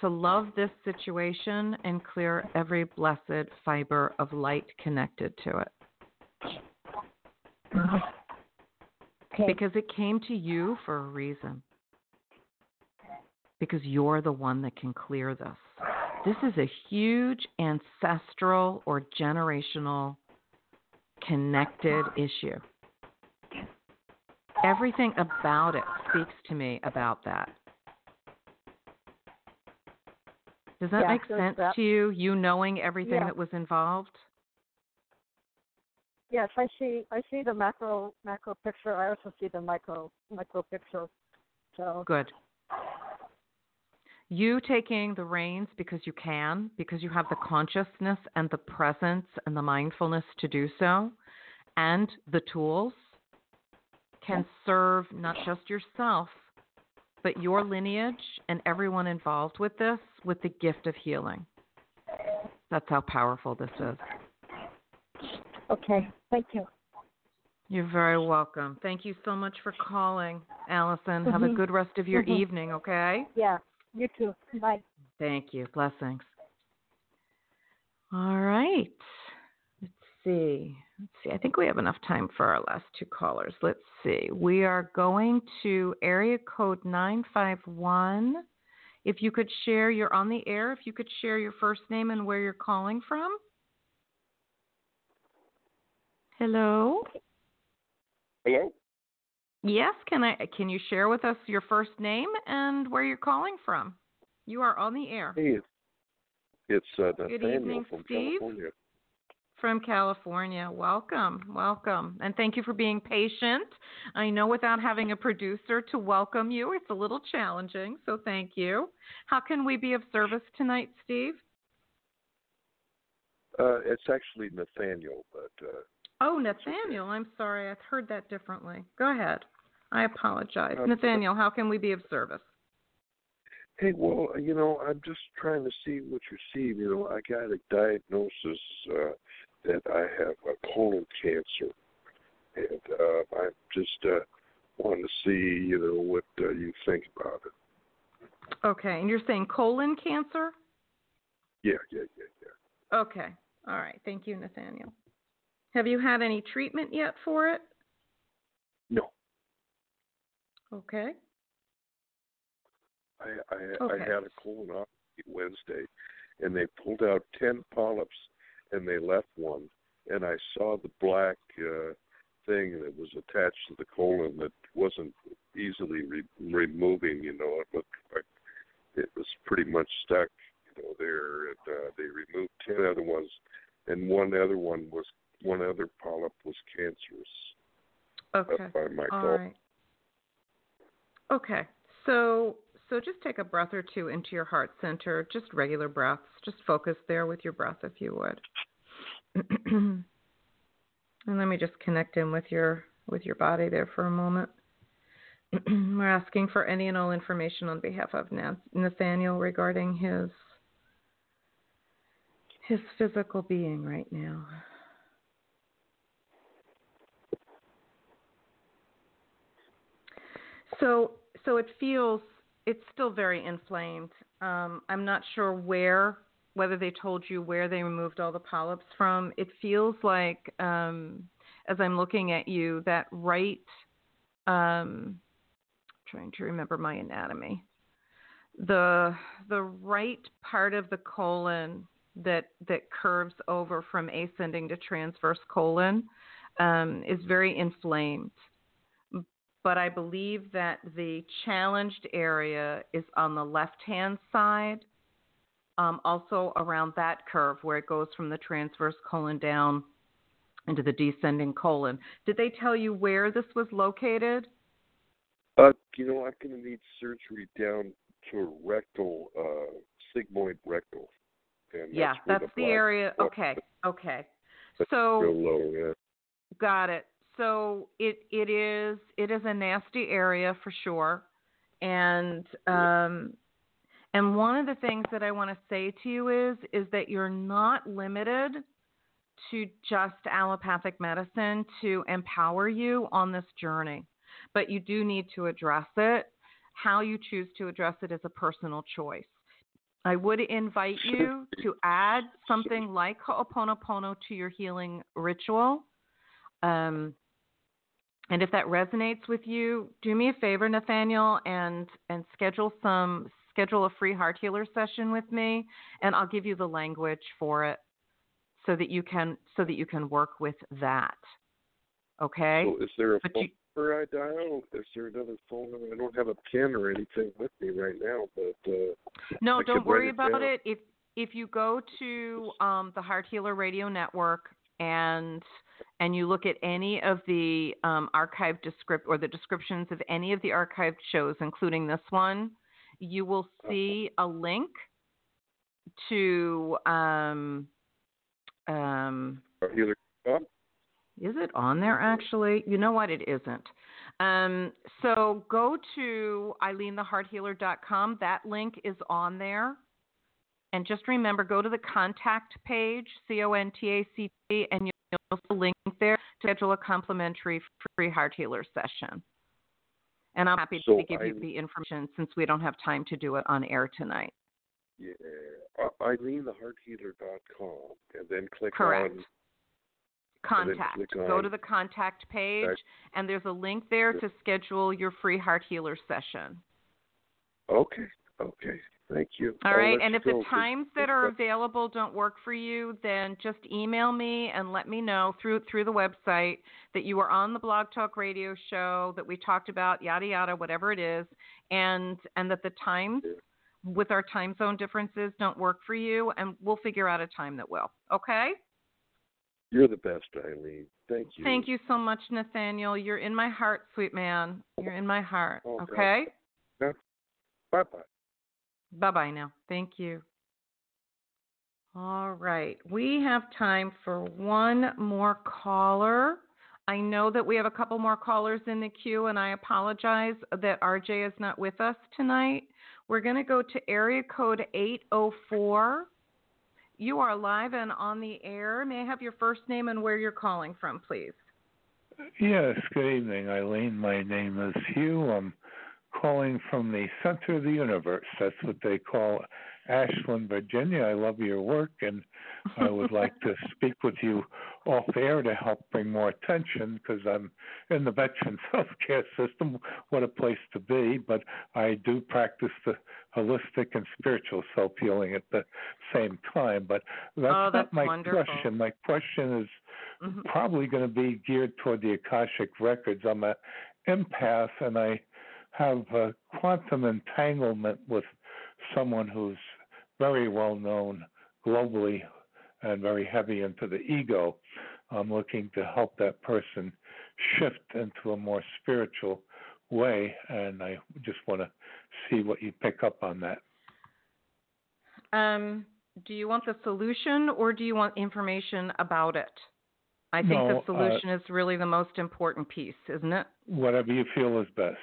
to love this situation and clear every blessed fiber of light connected to it. Okay. Because it came to you for a reason. Because you're the one that can clear this. This is a huge ancestral or generational connected issue. Everything about it speaks to me about that. Does that Yeah, make sense that. to you? You knowing everything Yeah. that was involved? Yes, I see. I see the macro macro picture. I also see the micro micro picture. So Good. You taking the reins because you can, because you have the consciousness and the presence and the mindfulness to do so, and the tools can serve not just yourself, but your lineage and everyone involved with this with the gift of healing. That's how powerful this is. okay, thank you. You're very welcome. Thank you so much for calling, Allison. Have a Mhm. good rest of your Mhm. evening, okay? Yeah, you too. Bye. Thank you. Blessings. All right. Let's see. Let's see. I think we have enough time for our last two callers. Let's see. We are going to area code 951. If you could share, you're on the air. If you could share your first name and where you're calling from. Hello. Hello? Yes, can I can you share with us your first name and where you're calling from? You are on the air. Hey, it's, it's uh, Good evening, from Steve. California. From California. Welcome. Welcome. And thank you for being patient. I know without having a producer to welcome you, it's a little challenging, so thank you. How can we be of service tonight, Steve? Uh, it's actually Nathaniel, but uh, Oh, Nathaniel. I'm sorry. I've heard that differently. Go ahead. I apologize. Uh, Nathaniel, how can we be of service? hey, well, you know, I'm just trying to see what you see. You know, I got a diagnosis uh, that I have a colon cancer, and uh, I just uh, want to see, you know, what uh, you think about it. Okay. And you're saying colon cancer? Yeah, yeah, yeah, yeah. Okay. All right. Thank you, Nathaniel. Have you had any treatment yet for it? No, Okay. I I, Okay. I had a colonoscopy Wednesday, and they pulled out ten polyps, and they left one, and I saw the black uh, thing that was attached to the colon that wasn't easily re- removing. You know, it looked like it was pretty much stuck. You know, there, and uh, they removed ten other ones, and one other one was one other polyp was cancerous. Okay. That's by my All right. Okay. So so just take a breath or two into your heart center, just regular breaths. Just focus there with your breath if you would. [CLEARS THROAT] and let me just connect in with your with your body there for a moment. [CLEARS THROAT] We're asking for any and all information on behalf of Nathaniel regarding his his physical being right now. So so it feels it's still very inflamed. Um, I'm not sure where whether they told you where they removed all the polyps from. It feels like um, as I'm looking at you that right um, trying to remember my anatomy. The the right part of the colon that that curves over from ascending to transverse colon um, is very inflamed. But I believe that the challenged area is on the left hand side, um, also around that curve where it goes from the transverse colon down into the descending colon. Did they tell you where this was located? Uh, you know, I'm going to need surgery down to rectal, uh, sigmoid rectal. And yeah, that's, that's the, area. Okay, okay. So real low, yeah. got it. So it it is it is a nasty area for sure, and um, and one of the things that I want to say to you is is that you're not limited to just allopathic medicine to empower you on this journey, but you do need to address it. How you choose to address it is a personal choice. I would invite you to add something like Ho'oponopono to your healing ritual. Um, and if that resonates with you, do me a favor, Nathaniel, and and schedule some schedule a free heart healer session with me, and I'll give you the language for it, so that you can so that you can work with that. Okay. So is there a But phone you- number I dial? Is there another phone number? I don't have a pen or anything with me right now, but uh, No, I don't worry it about down. it. If if you go to um, the Heart Healer Radio Network and and you look at any of the um, archived descript or the descriptions of any of the archived shows, including this one, you will see a link to um, um. Oh, is it on there actually? You know what? It isn't. Um, so go to ilenethehearthealer.com. That link is on there. And just remember, go to the contact page, C O N T A C T, and you'll see a link there to schedule a complimentary free heart healer session. And I'm happy So to give you the information since we don't have time to do it on air tonight. yeah, uh, IleneTheHeartHealer.com, and then click Correct. on. Contact. Go to the contact page, and there's a link there to schedule your free heart healer session. Okay, okay, thank you. All I'll right, and if the times that are available don't work for you, then just email me and let me know through through the website that you were on the Blog Talk Radio show that we talked about, yada yada, whatever it is, and and that the times with our time zone differences don't work for you, and we'll figure out a time that will. Okay? You're the best, Ilene. Thank you. Thank you so much, Nathaniel. You're in my heart, sweet man. You're in my heart. Oh, God. Okay? Bye bye. Bye bye now. Thank you. All right. We have time for one more caller. I know that we have a couple more callers in the queue, and I apologize that RJ is not with us tonight. We're going to go to area code 804. You are live and on the air. May I have your first name and where you're calling from, please? Yes, good evening, Ilene. My name is Hugh. I'm calling from the center of the universe. That's what they call Ashland, Virginia. I love your work, and I would like to [LAUGHS] speak with you off air to help bring more attention because I'm in the veterans [LAUGHS] healthcare system. What a place to be! But I do practice the holistic and spiritual self healing at the same time. But that's, Oh, that's not my wonderful. question. My question is Mhm. probably going to be geared toward the Akashic records. I'm a empath, and I have a quantum entanglement with someone who's very well known globally and very heavy into the ego. I'm looking to help that person shift into a more spiritual way, and I just want to see what you pick up on that. Um, do you want the solution or do you want information about it? I think no, the uh, solution uh, is really the most important piece, isn't it? Whatever you feel is best.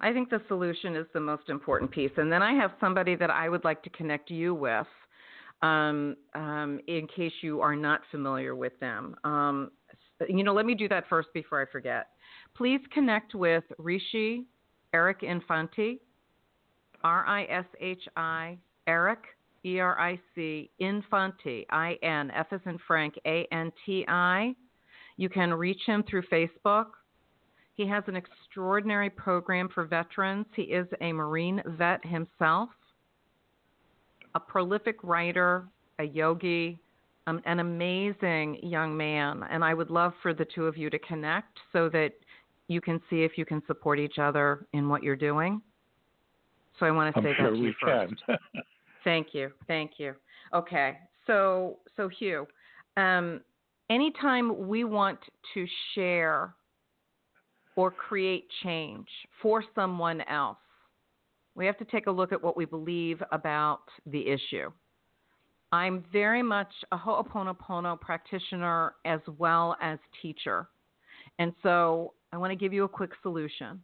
I think the solution is the most important piece. And then I have somebody that I would like to connect you with um, um, in case you are not familiar with them. Um, you know, let me do that first before I forget. Please connect with Rishi Eric Infante, R I S H I, Eric, E R I C, Infante, I N, F as in Frank, A N T I. You can reach him through Facebook. He has an extraordinary program for veterans. He is a Marine vet himself, a prolific writer, a yogi, um, an amazing young man. And I would love for the two of you to connect so that you can see if you can support each other in what you're doing. So I want to say sure that to you first. [LAUGHS] Thank you. Thank you. Okay. So so Hugh, um, anytime we want to share or create change for someone else, we have to take a look at what we believe about the issue. I'm very much a Ho'oponopono practitioner as well as teacher. And so I want to give you a quick solution.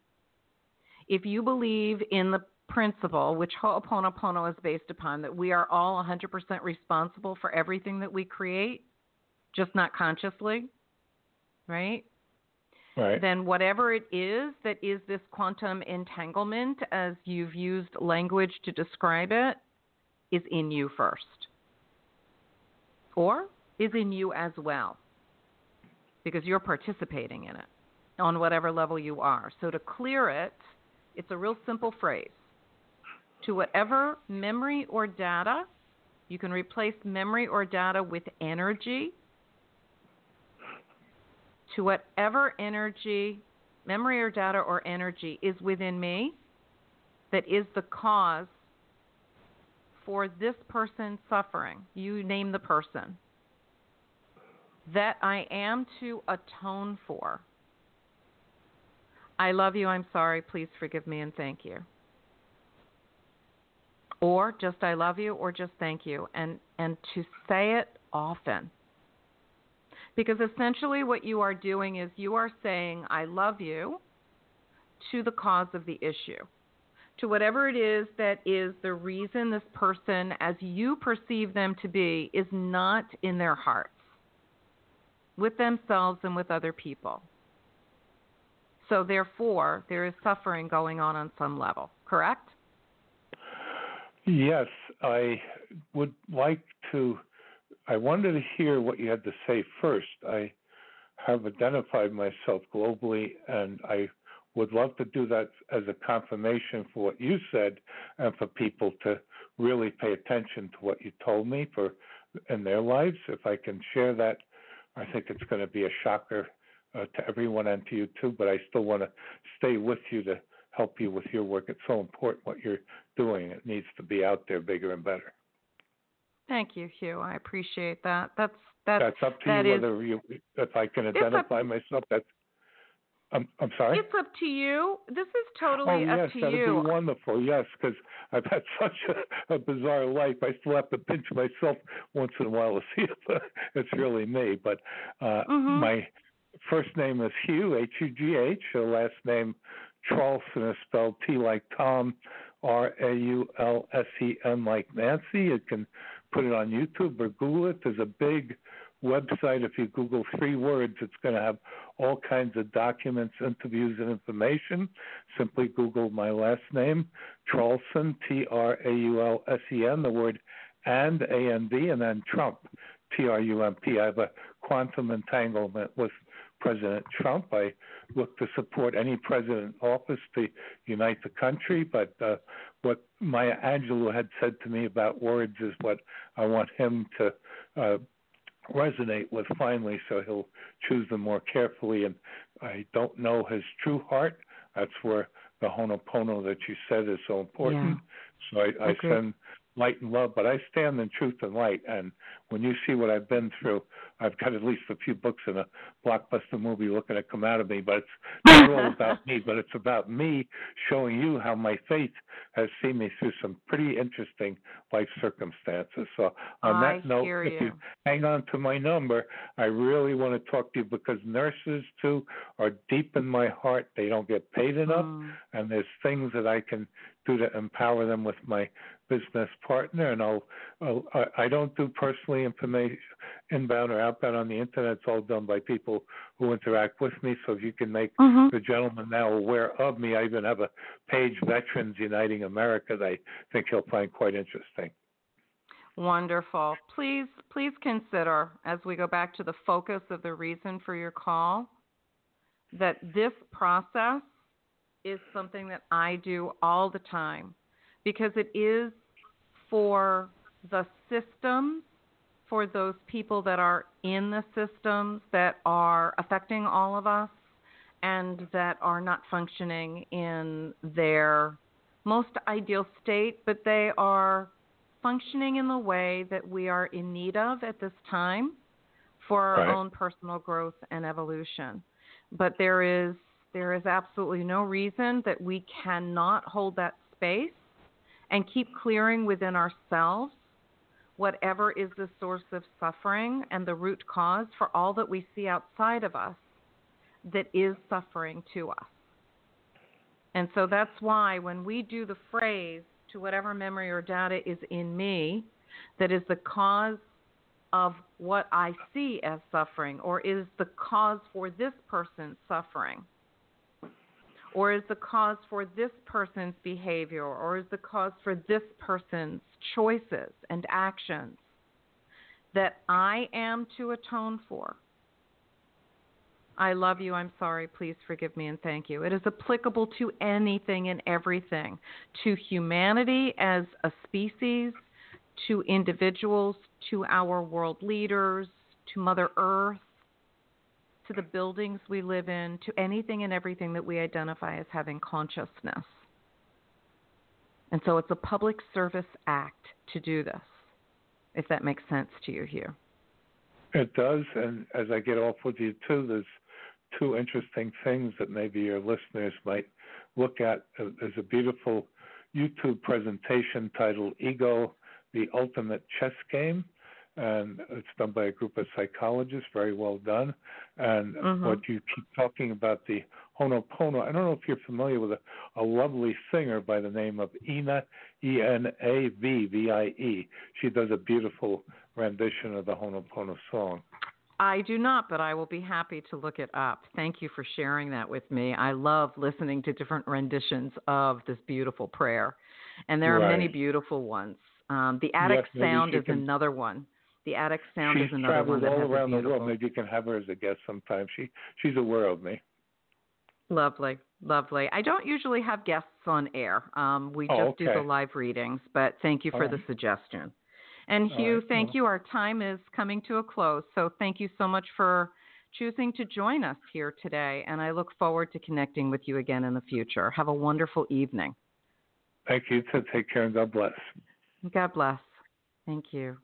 If you believe in the principle, which Ho'oponopono is based upon, that we are all 100% responsible for everything that we create, just not consciously, right? Right. Then whatever it is that is this quantum entanglement, as you've used language to describe it, is in you first. Or is in you as well. Because you're participating in it on whatever level you are. So to clear it, it's a real simple phrase to whatever memory or data. You can replace memory or data with energy. To whatever energy, memory or data or energy is within me that is the cause for this person suffering. You name the person. That I am to atone for. I love you. I'm sorry. Please forgive me and thank you or just I love you or just thank you and and to say it often. Because essentially what you are doing is you are saying I love you to the cause of the issue. To whatever it is that is the reason this person as you perceive them to be is not in their hearts with themselves and with other people. So therefore there is suffering going on on some level, correct? Yes, I would like to. I wanted to hear what you had to say first. I have identified myself globally, and I would love to do that as a confirmation for what you said and for people to really pay attention to what you told me for in their lives. If I can share that, I think it's going to be a shocker uh, to everyone and to you too. But I still want to stay with you to help you with your work. It's so important what you're doing. It needs to be out there bigger and better. Thank you, Hugh. I appreciate that. That's that's that's up to that you is, whether you if I can identify up, myself. That's I'm I'm sorry. It's up to you. This is totally oh, up yes, to that'd you. be wonderful. Yes, because I've had [LAUGHS] such a, a bizarre life. I still have to pinch myself once in a while to see [LAUGHS] if it's really me. But uh, mm-hmm. my first name is Hugh H U G H. Last name Traulsen is spelled T like Tom, R A U L S E N like Nancy. You can put it on YouTube or Google it. There's a big website. If you Google three words, it's going to have all kinds of documents, interviews, and information. Simply Google my last name, Traulsen, T R A U L S E N, the word and A N D, and then Trump, T R U M P. I have a quantum entanglement with President Trump. I look to support any president in office to unite the country. But uh, what Maya Angelou had said to me about words is what I want him to uh, resonate with finally, so he'll choose them more carefully. And I don't know his true heart. That's where the Ho'oponopono that you said is so important. Yeah. So I, okay. I send light and love, but I stand in truth and light. And when you see what I've been through, I've got at least a few books and a blockbuster movie looking to come out of me, but it's not all [LAUGHS] about me, but it's about me showing you how my faith has seen me through some pretty interesting life circumstances. So on I that note, hear if you. you hang on to my number, I really want to talk to you because nurses too are deep in my heart. They don't get paid enough Mm. and there's things that I can do to empower them with my business partner. And I'll, I'll I don't do personally information inbound or outbound on the internet. It's all done by people who interact with me. So if you can make Mhm. the gentleman now aware of me, I even have a page, Veterans Uniting America, that I think he'll find quite interesting. Wonderful. Please, please consider as we go back to the focus of the reason for your call that this process is something that I do all the time because it is for the system, for those people that are in the systems that are affecting all of us and that are not functioning in their most ideal state, but they are functioning in the way that we are in need of at this time for our Right. own personal growth and evolution. But there is there is absolutely no reason that we cannot hold that space and keep clearing within ourselves whatever is the source of suffering and the root cause for all that we see outside of us that is suffering to us. And so that's why when we do the phrase to whatever memory or data is in me that is the cause of what I see as suffering, or is the cause for this person's suffering, or is the cause for this person's behavior, or is the cause for this person's choices and actions that I am to atone for. I love you. I'm sorry. Please forgive me and thank you. It is applicable to anything and everything, to humanity as a species, to individuals, to our world leaders, to Mother Earth, to the buildings we live in, to anything and everything that we identify as having consciousness. And so it's a public service act to do this, if that makes sense to you here. It does, and as I get off with you too, there's two interesting things that maybe your listeners might look at. Uh, There's a beautiful YouTube presentation titled "Ego: The Ultimate Chess Game," and it's done by a group of psychologists. Very well done. And Mhm. what you keep talking about the Honopono. I don't know if you're familiar with a, a lovely singer by the name of Ena E N A V V I E. She does a beautiful rendition of the Honopono song. I do not, but I will be happy to look it up. Thank you for sharing that with me. I love listening to different renditions of this beautiful prayer, and there are many beautiful ones. Um, the Attic Yes, Sound is can- another one. The Attic Sound she's is another one traveled that all has around the world. Maybe you can have her as a guest sometime. She she's aware of me. Lovely, lovely. I don't usually have guests on air. Um, we Oh, just do the live readings, but thank you for the suggestion. And Hugh, right, thank you. Our time is coming to a close, so thank you so much for choosing to join us here today. And I look forward to connecting with you again in the future. Have a wonderful evening. Thank you. To take care and God bless. God bless. Thank you.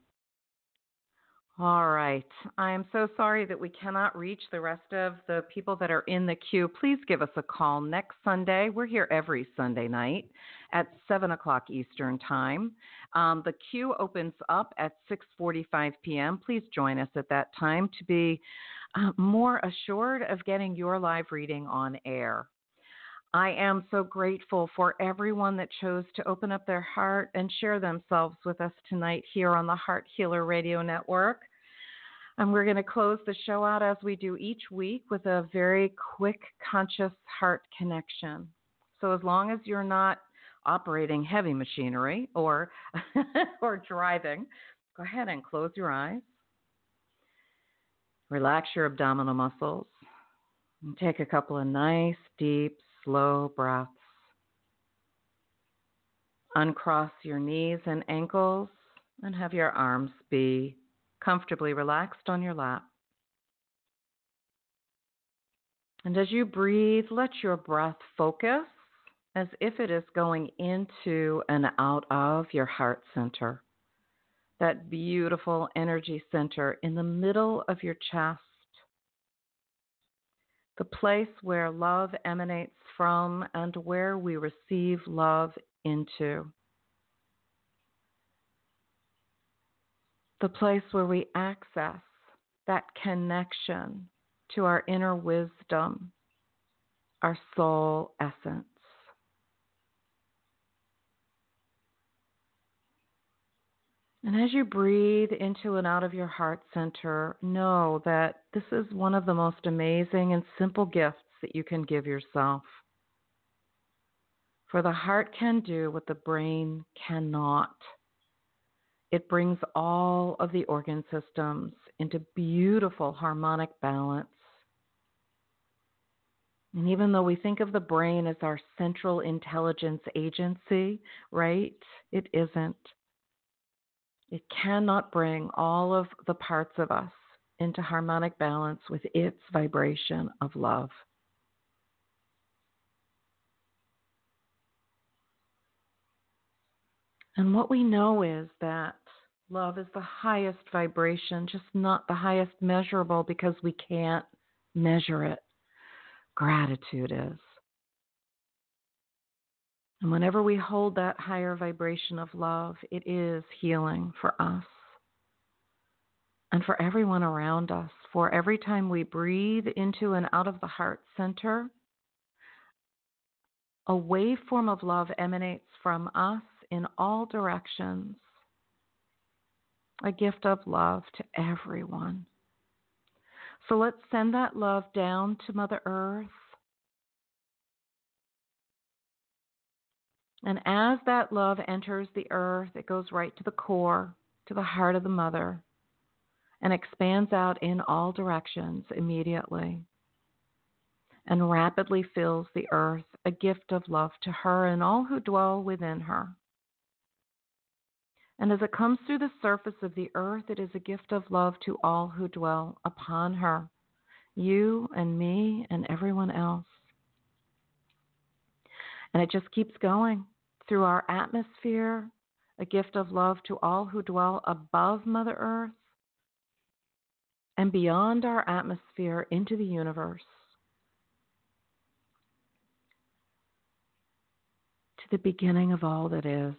All right. I am so sorry that we cannot reach the rest of the people that are in the queue. Please give us a call next Sunday. We're here every Sunday night at 7 o'clock Eastern Time. Um, the queue opens up at 6:45 p.m. Please join us at that time to be uh, more assured of getting your live reading on air. I am so grateful for everyone that chose to open up their heart and share themselves with us tonight here on the Heart Healer Radio Network. And we're going to close the show out as we do each week with a very quick conscious heart connection. So as long as you're not operating heavy machinery or [LAUGHS] or driving, go ahead and close your eyes. Relax your abdominal muscles. And take a couple of nice, deep, slow breaths. Uncross your knees and ankles and have your arms be comfortably relaxed on your lap. And as you breathe, let your breath focus as if it is going into and out of your heart center. that beautiful energy center in the middle of your chest, the place where love emanates from and where we receive love into. The place where we access that connection to our inner wisdom, our soul essence. And as you breathe into and out of your heart center, know that this is one of the most amazing and simple gifts that you can give yourself. For the heart can do what the brain cannot. It brings all of the organ systems into beautiful harmonic balance. And even though we think of the brain as our central intelligence agency, right? It isn't. It cannot bring all of the parts of us into harmonic balance with its vibration of love. And what we know is that love is the highest vibration, just not the highest measurable because we can't measure it. Gratitude is. And whenever we hold that higher vibration of love, it is healing for us and for everyone around us. For every time we breathe into and out of the heart center, a waveform of love emanates from us in all directions. A gift of love to everyone. So let's send that love down to Mother Earth And as that love enters the earth, it goes right to the core, to the heart of the mother, and expands out in all directions immediately and rapidly fills the earth, a gift of love to her and all who dwell within her. And as it comes through the surface of the earth, it is a gift of love to all who dwell upon her, you and me and everyone else. And it just keeps going through our atmosphere, a gift of love to all who dwell above Mother Earth, and beyond our atmosphere into the universe. To the beginning of all that is,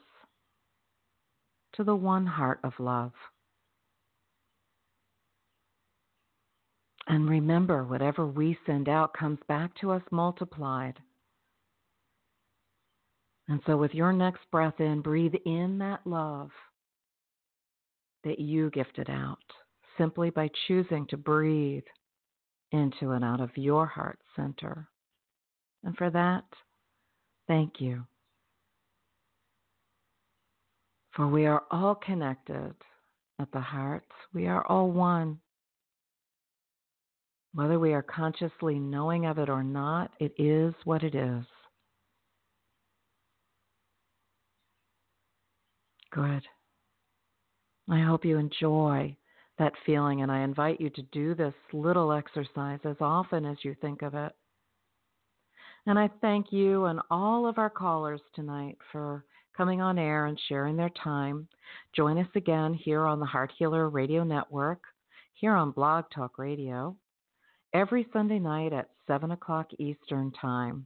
to the one heart of love. And remember, whatever we send out comes back to us multiplied. And so, with your next breath in, breathe in that love that you gifted out simply by choosing to breathe into and out of your heart center. And for that, thank you. For we are all connected at the heart, we are all one. Whether we are consciously knowing of it or not, it is what it is. Good. I hope you enjoy that feeling, and I invite you to do this little exercise as often as you think of it. And I thank you and all of our callers tonight for coming on air and sharing their time. Join us again here on the Heart Healer Radio Network, here on Blog Talk Radio, every Sunday night at 7 o'clock Eastern Time.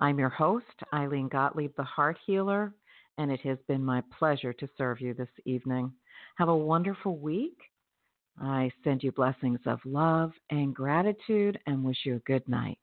I'm your host, Ilene Gottlieb, the Heart Healer and it has been my pleasure to serve you this evening. Have a wonderful week. I send you blessings of love and gratitude and wish you a good night.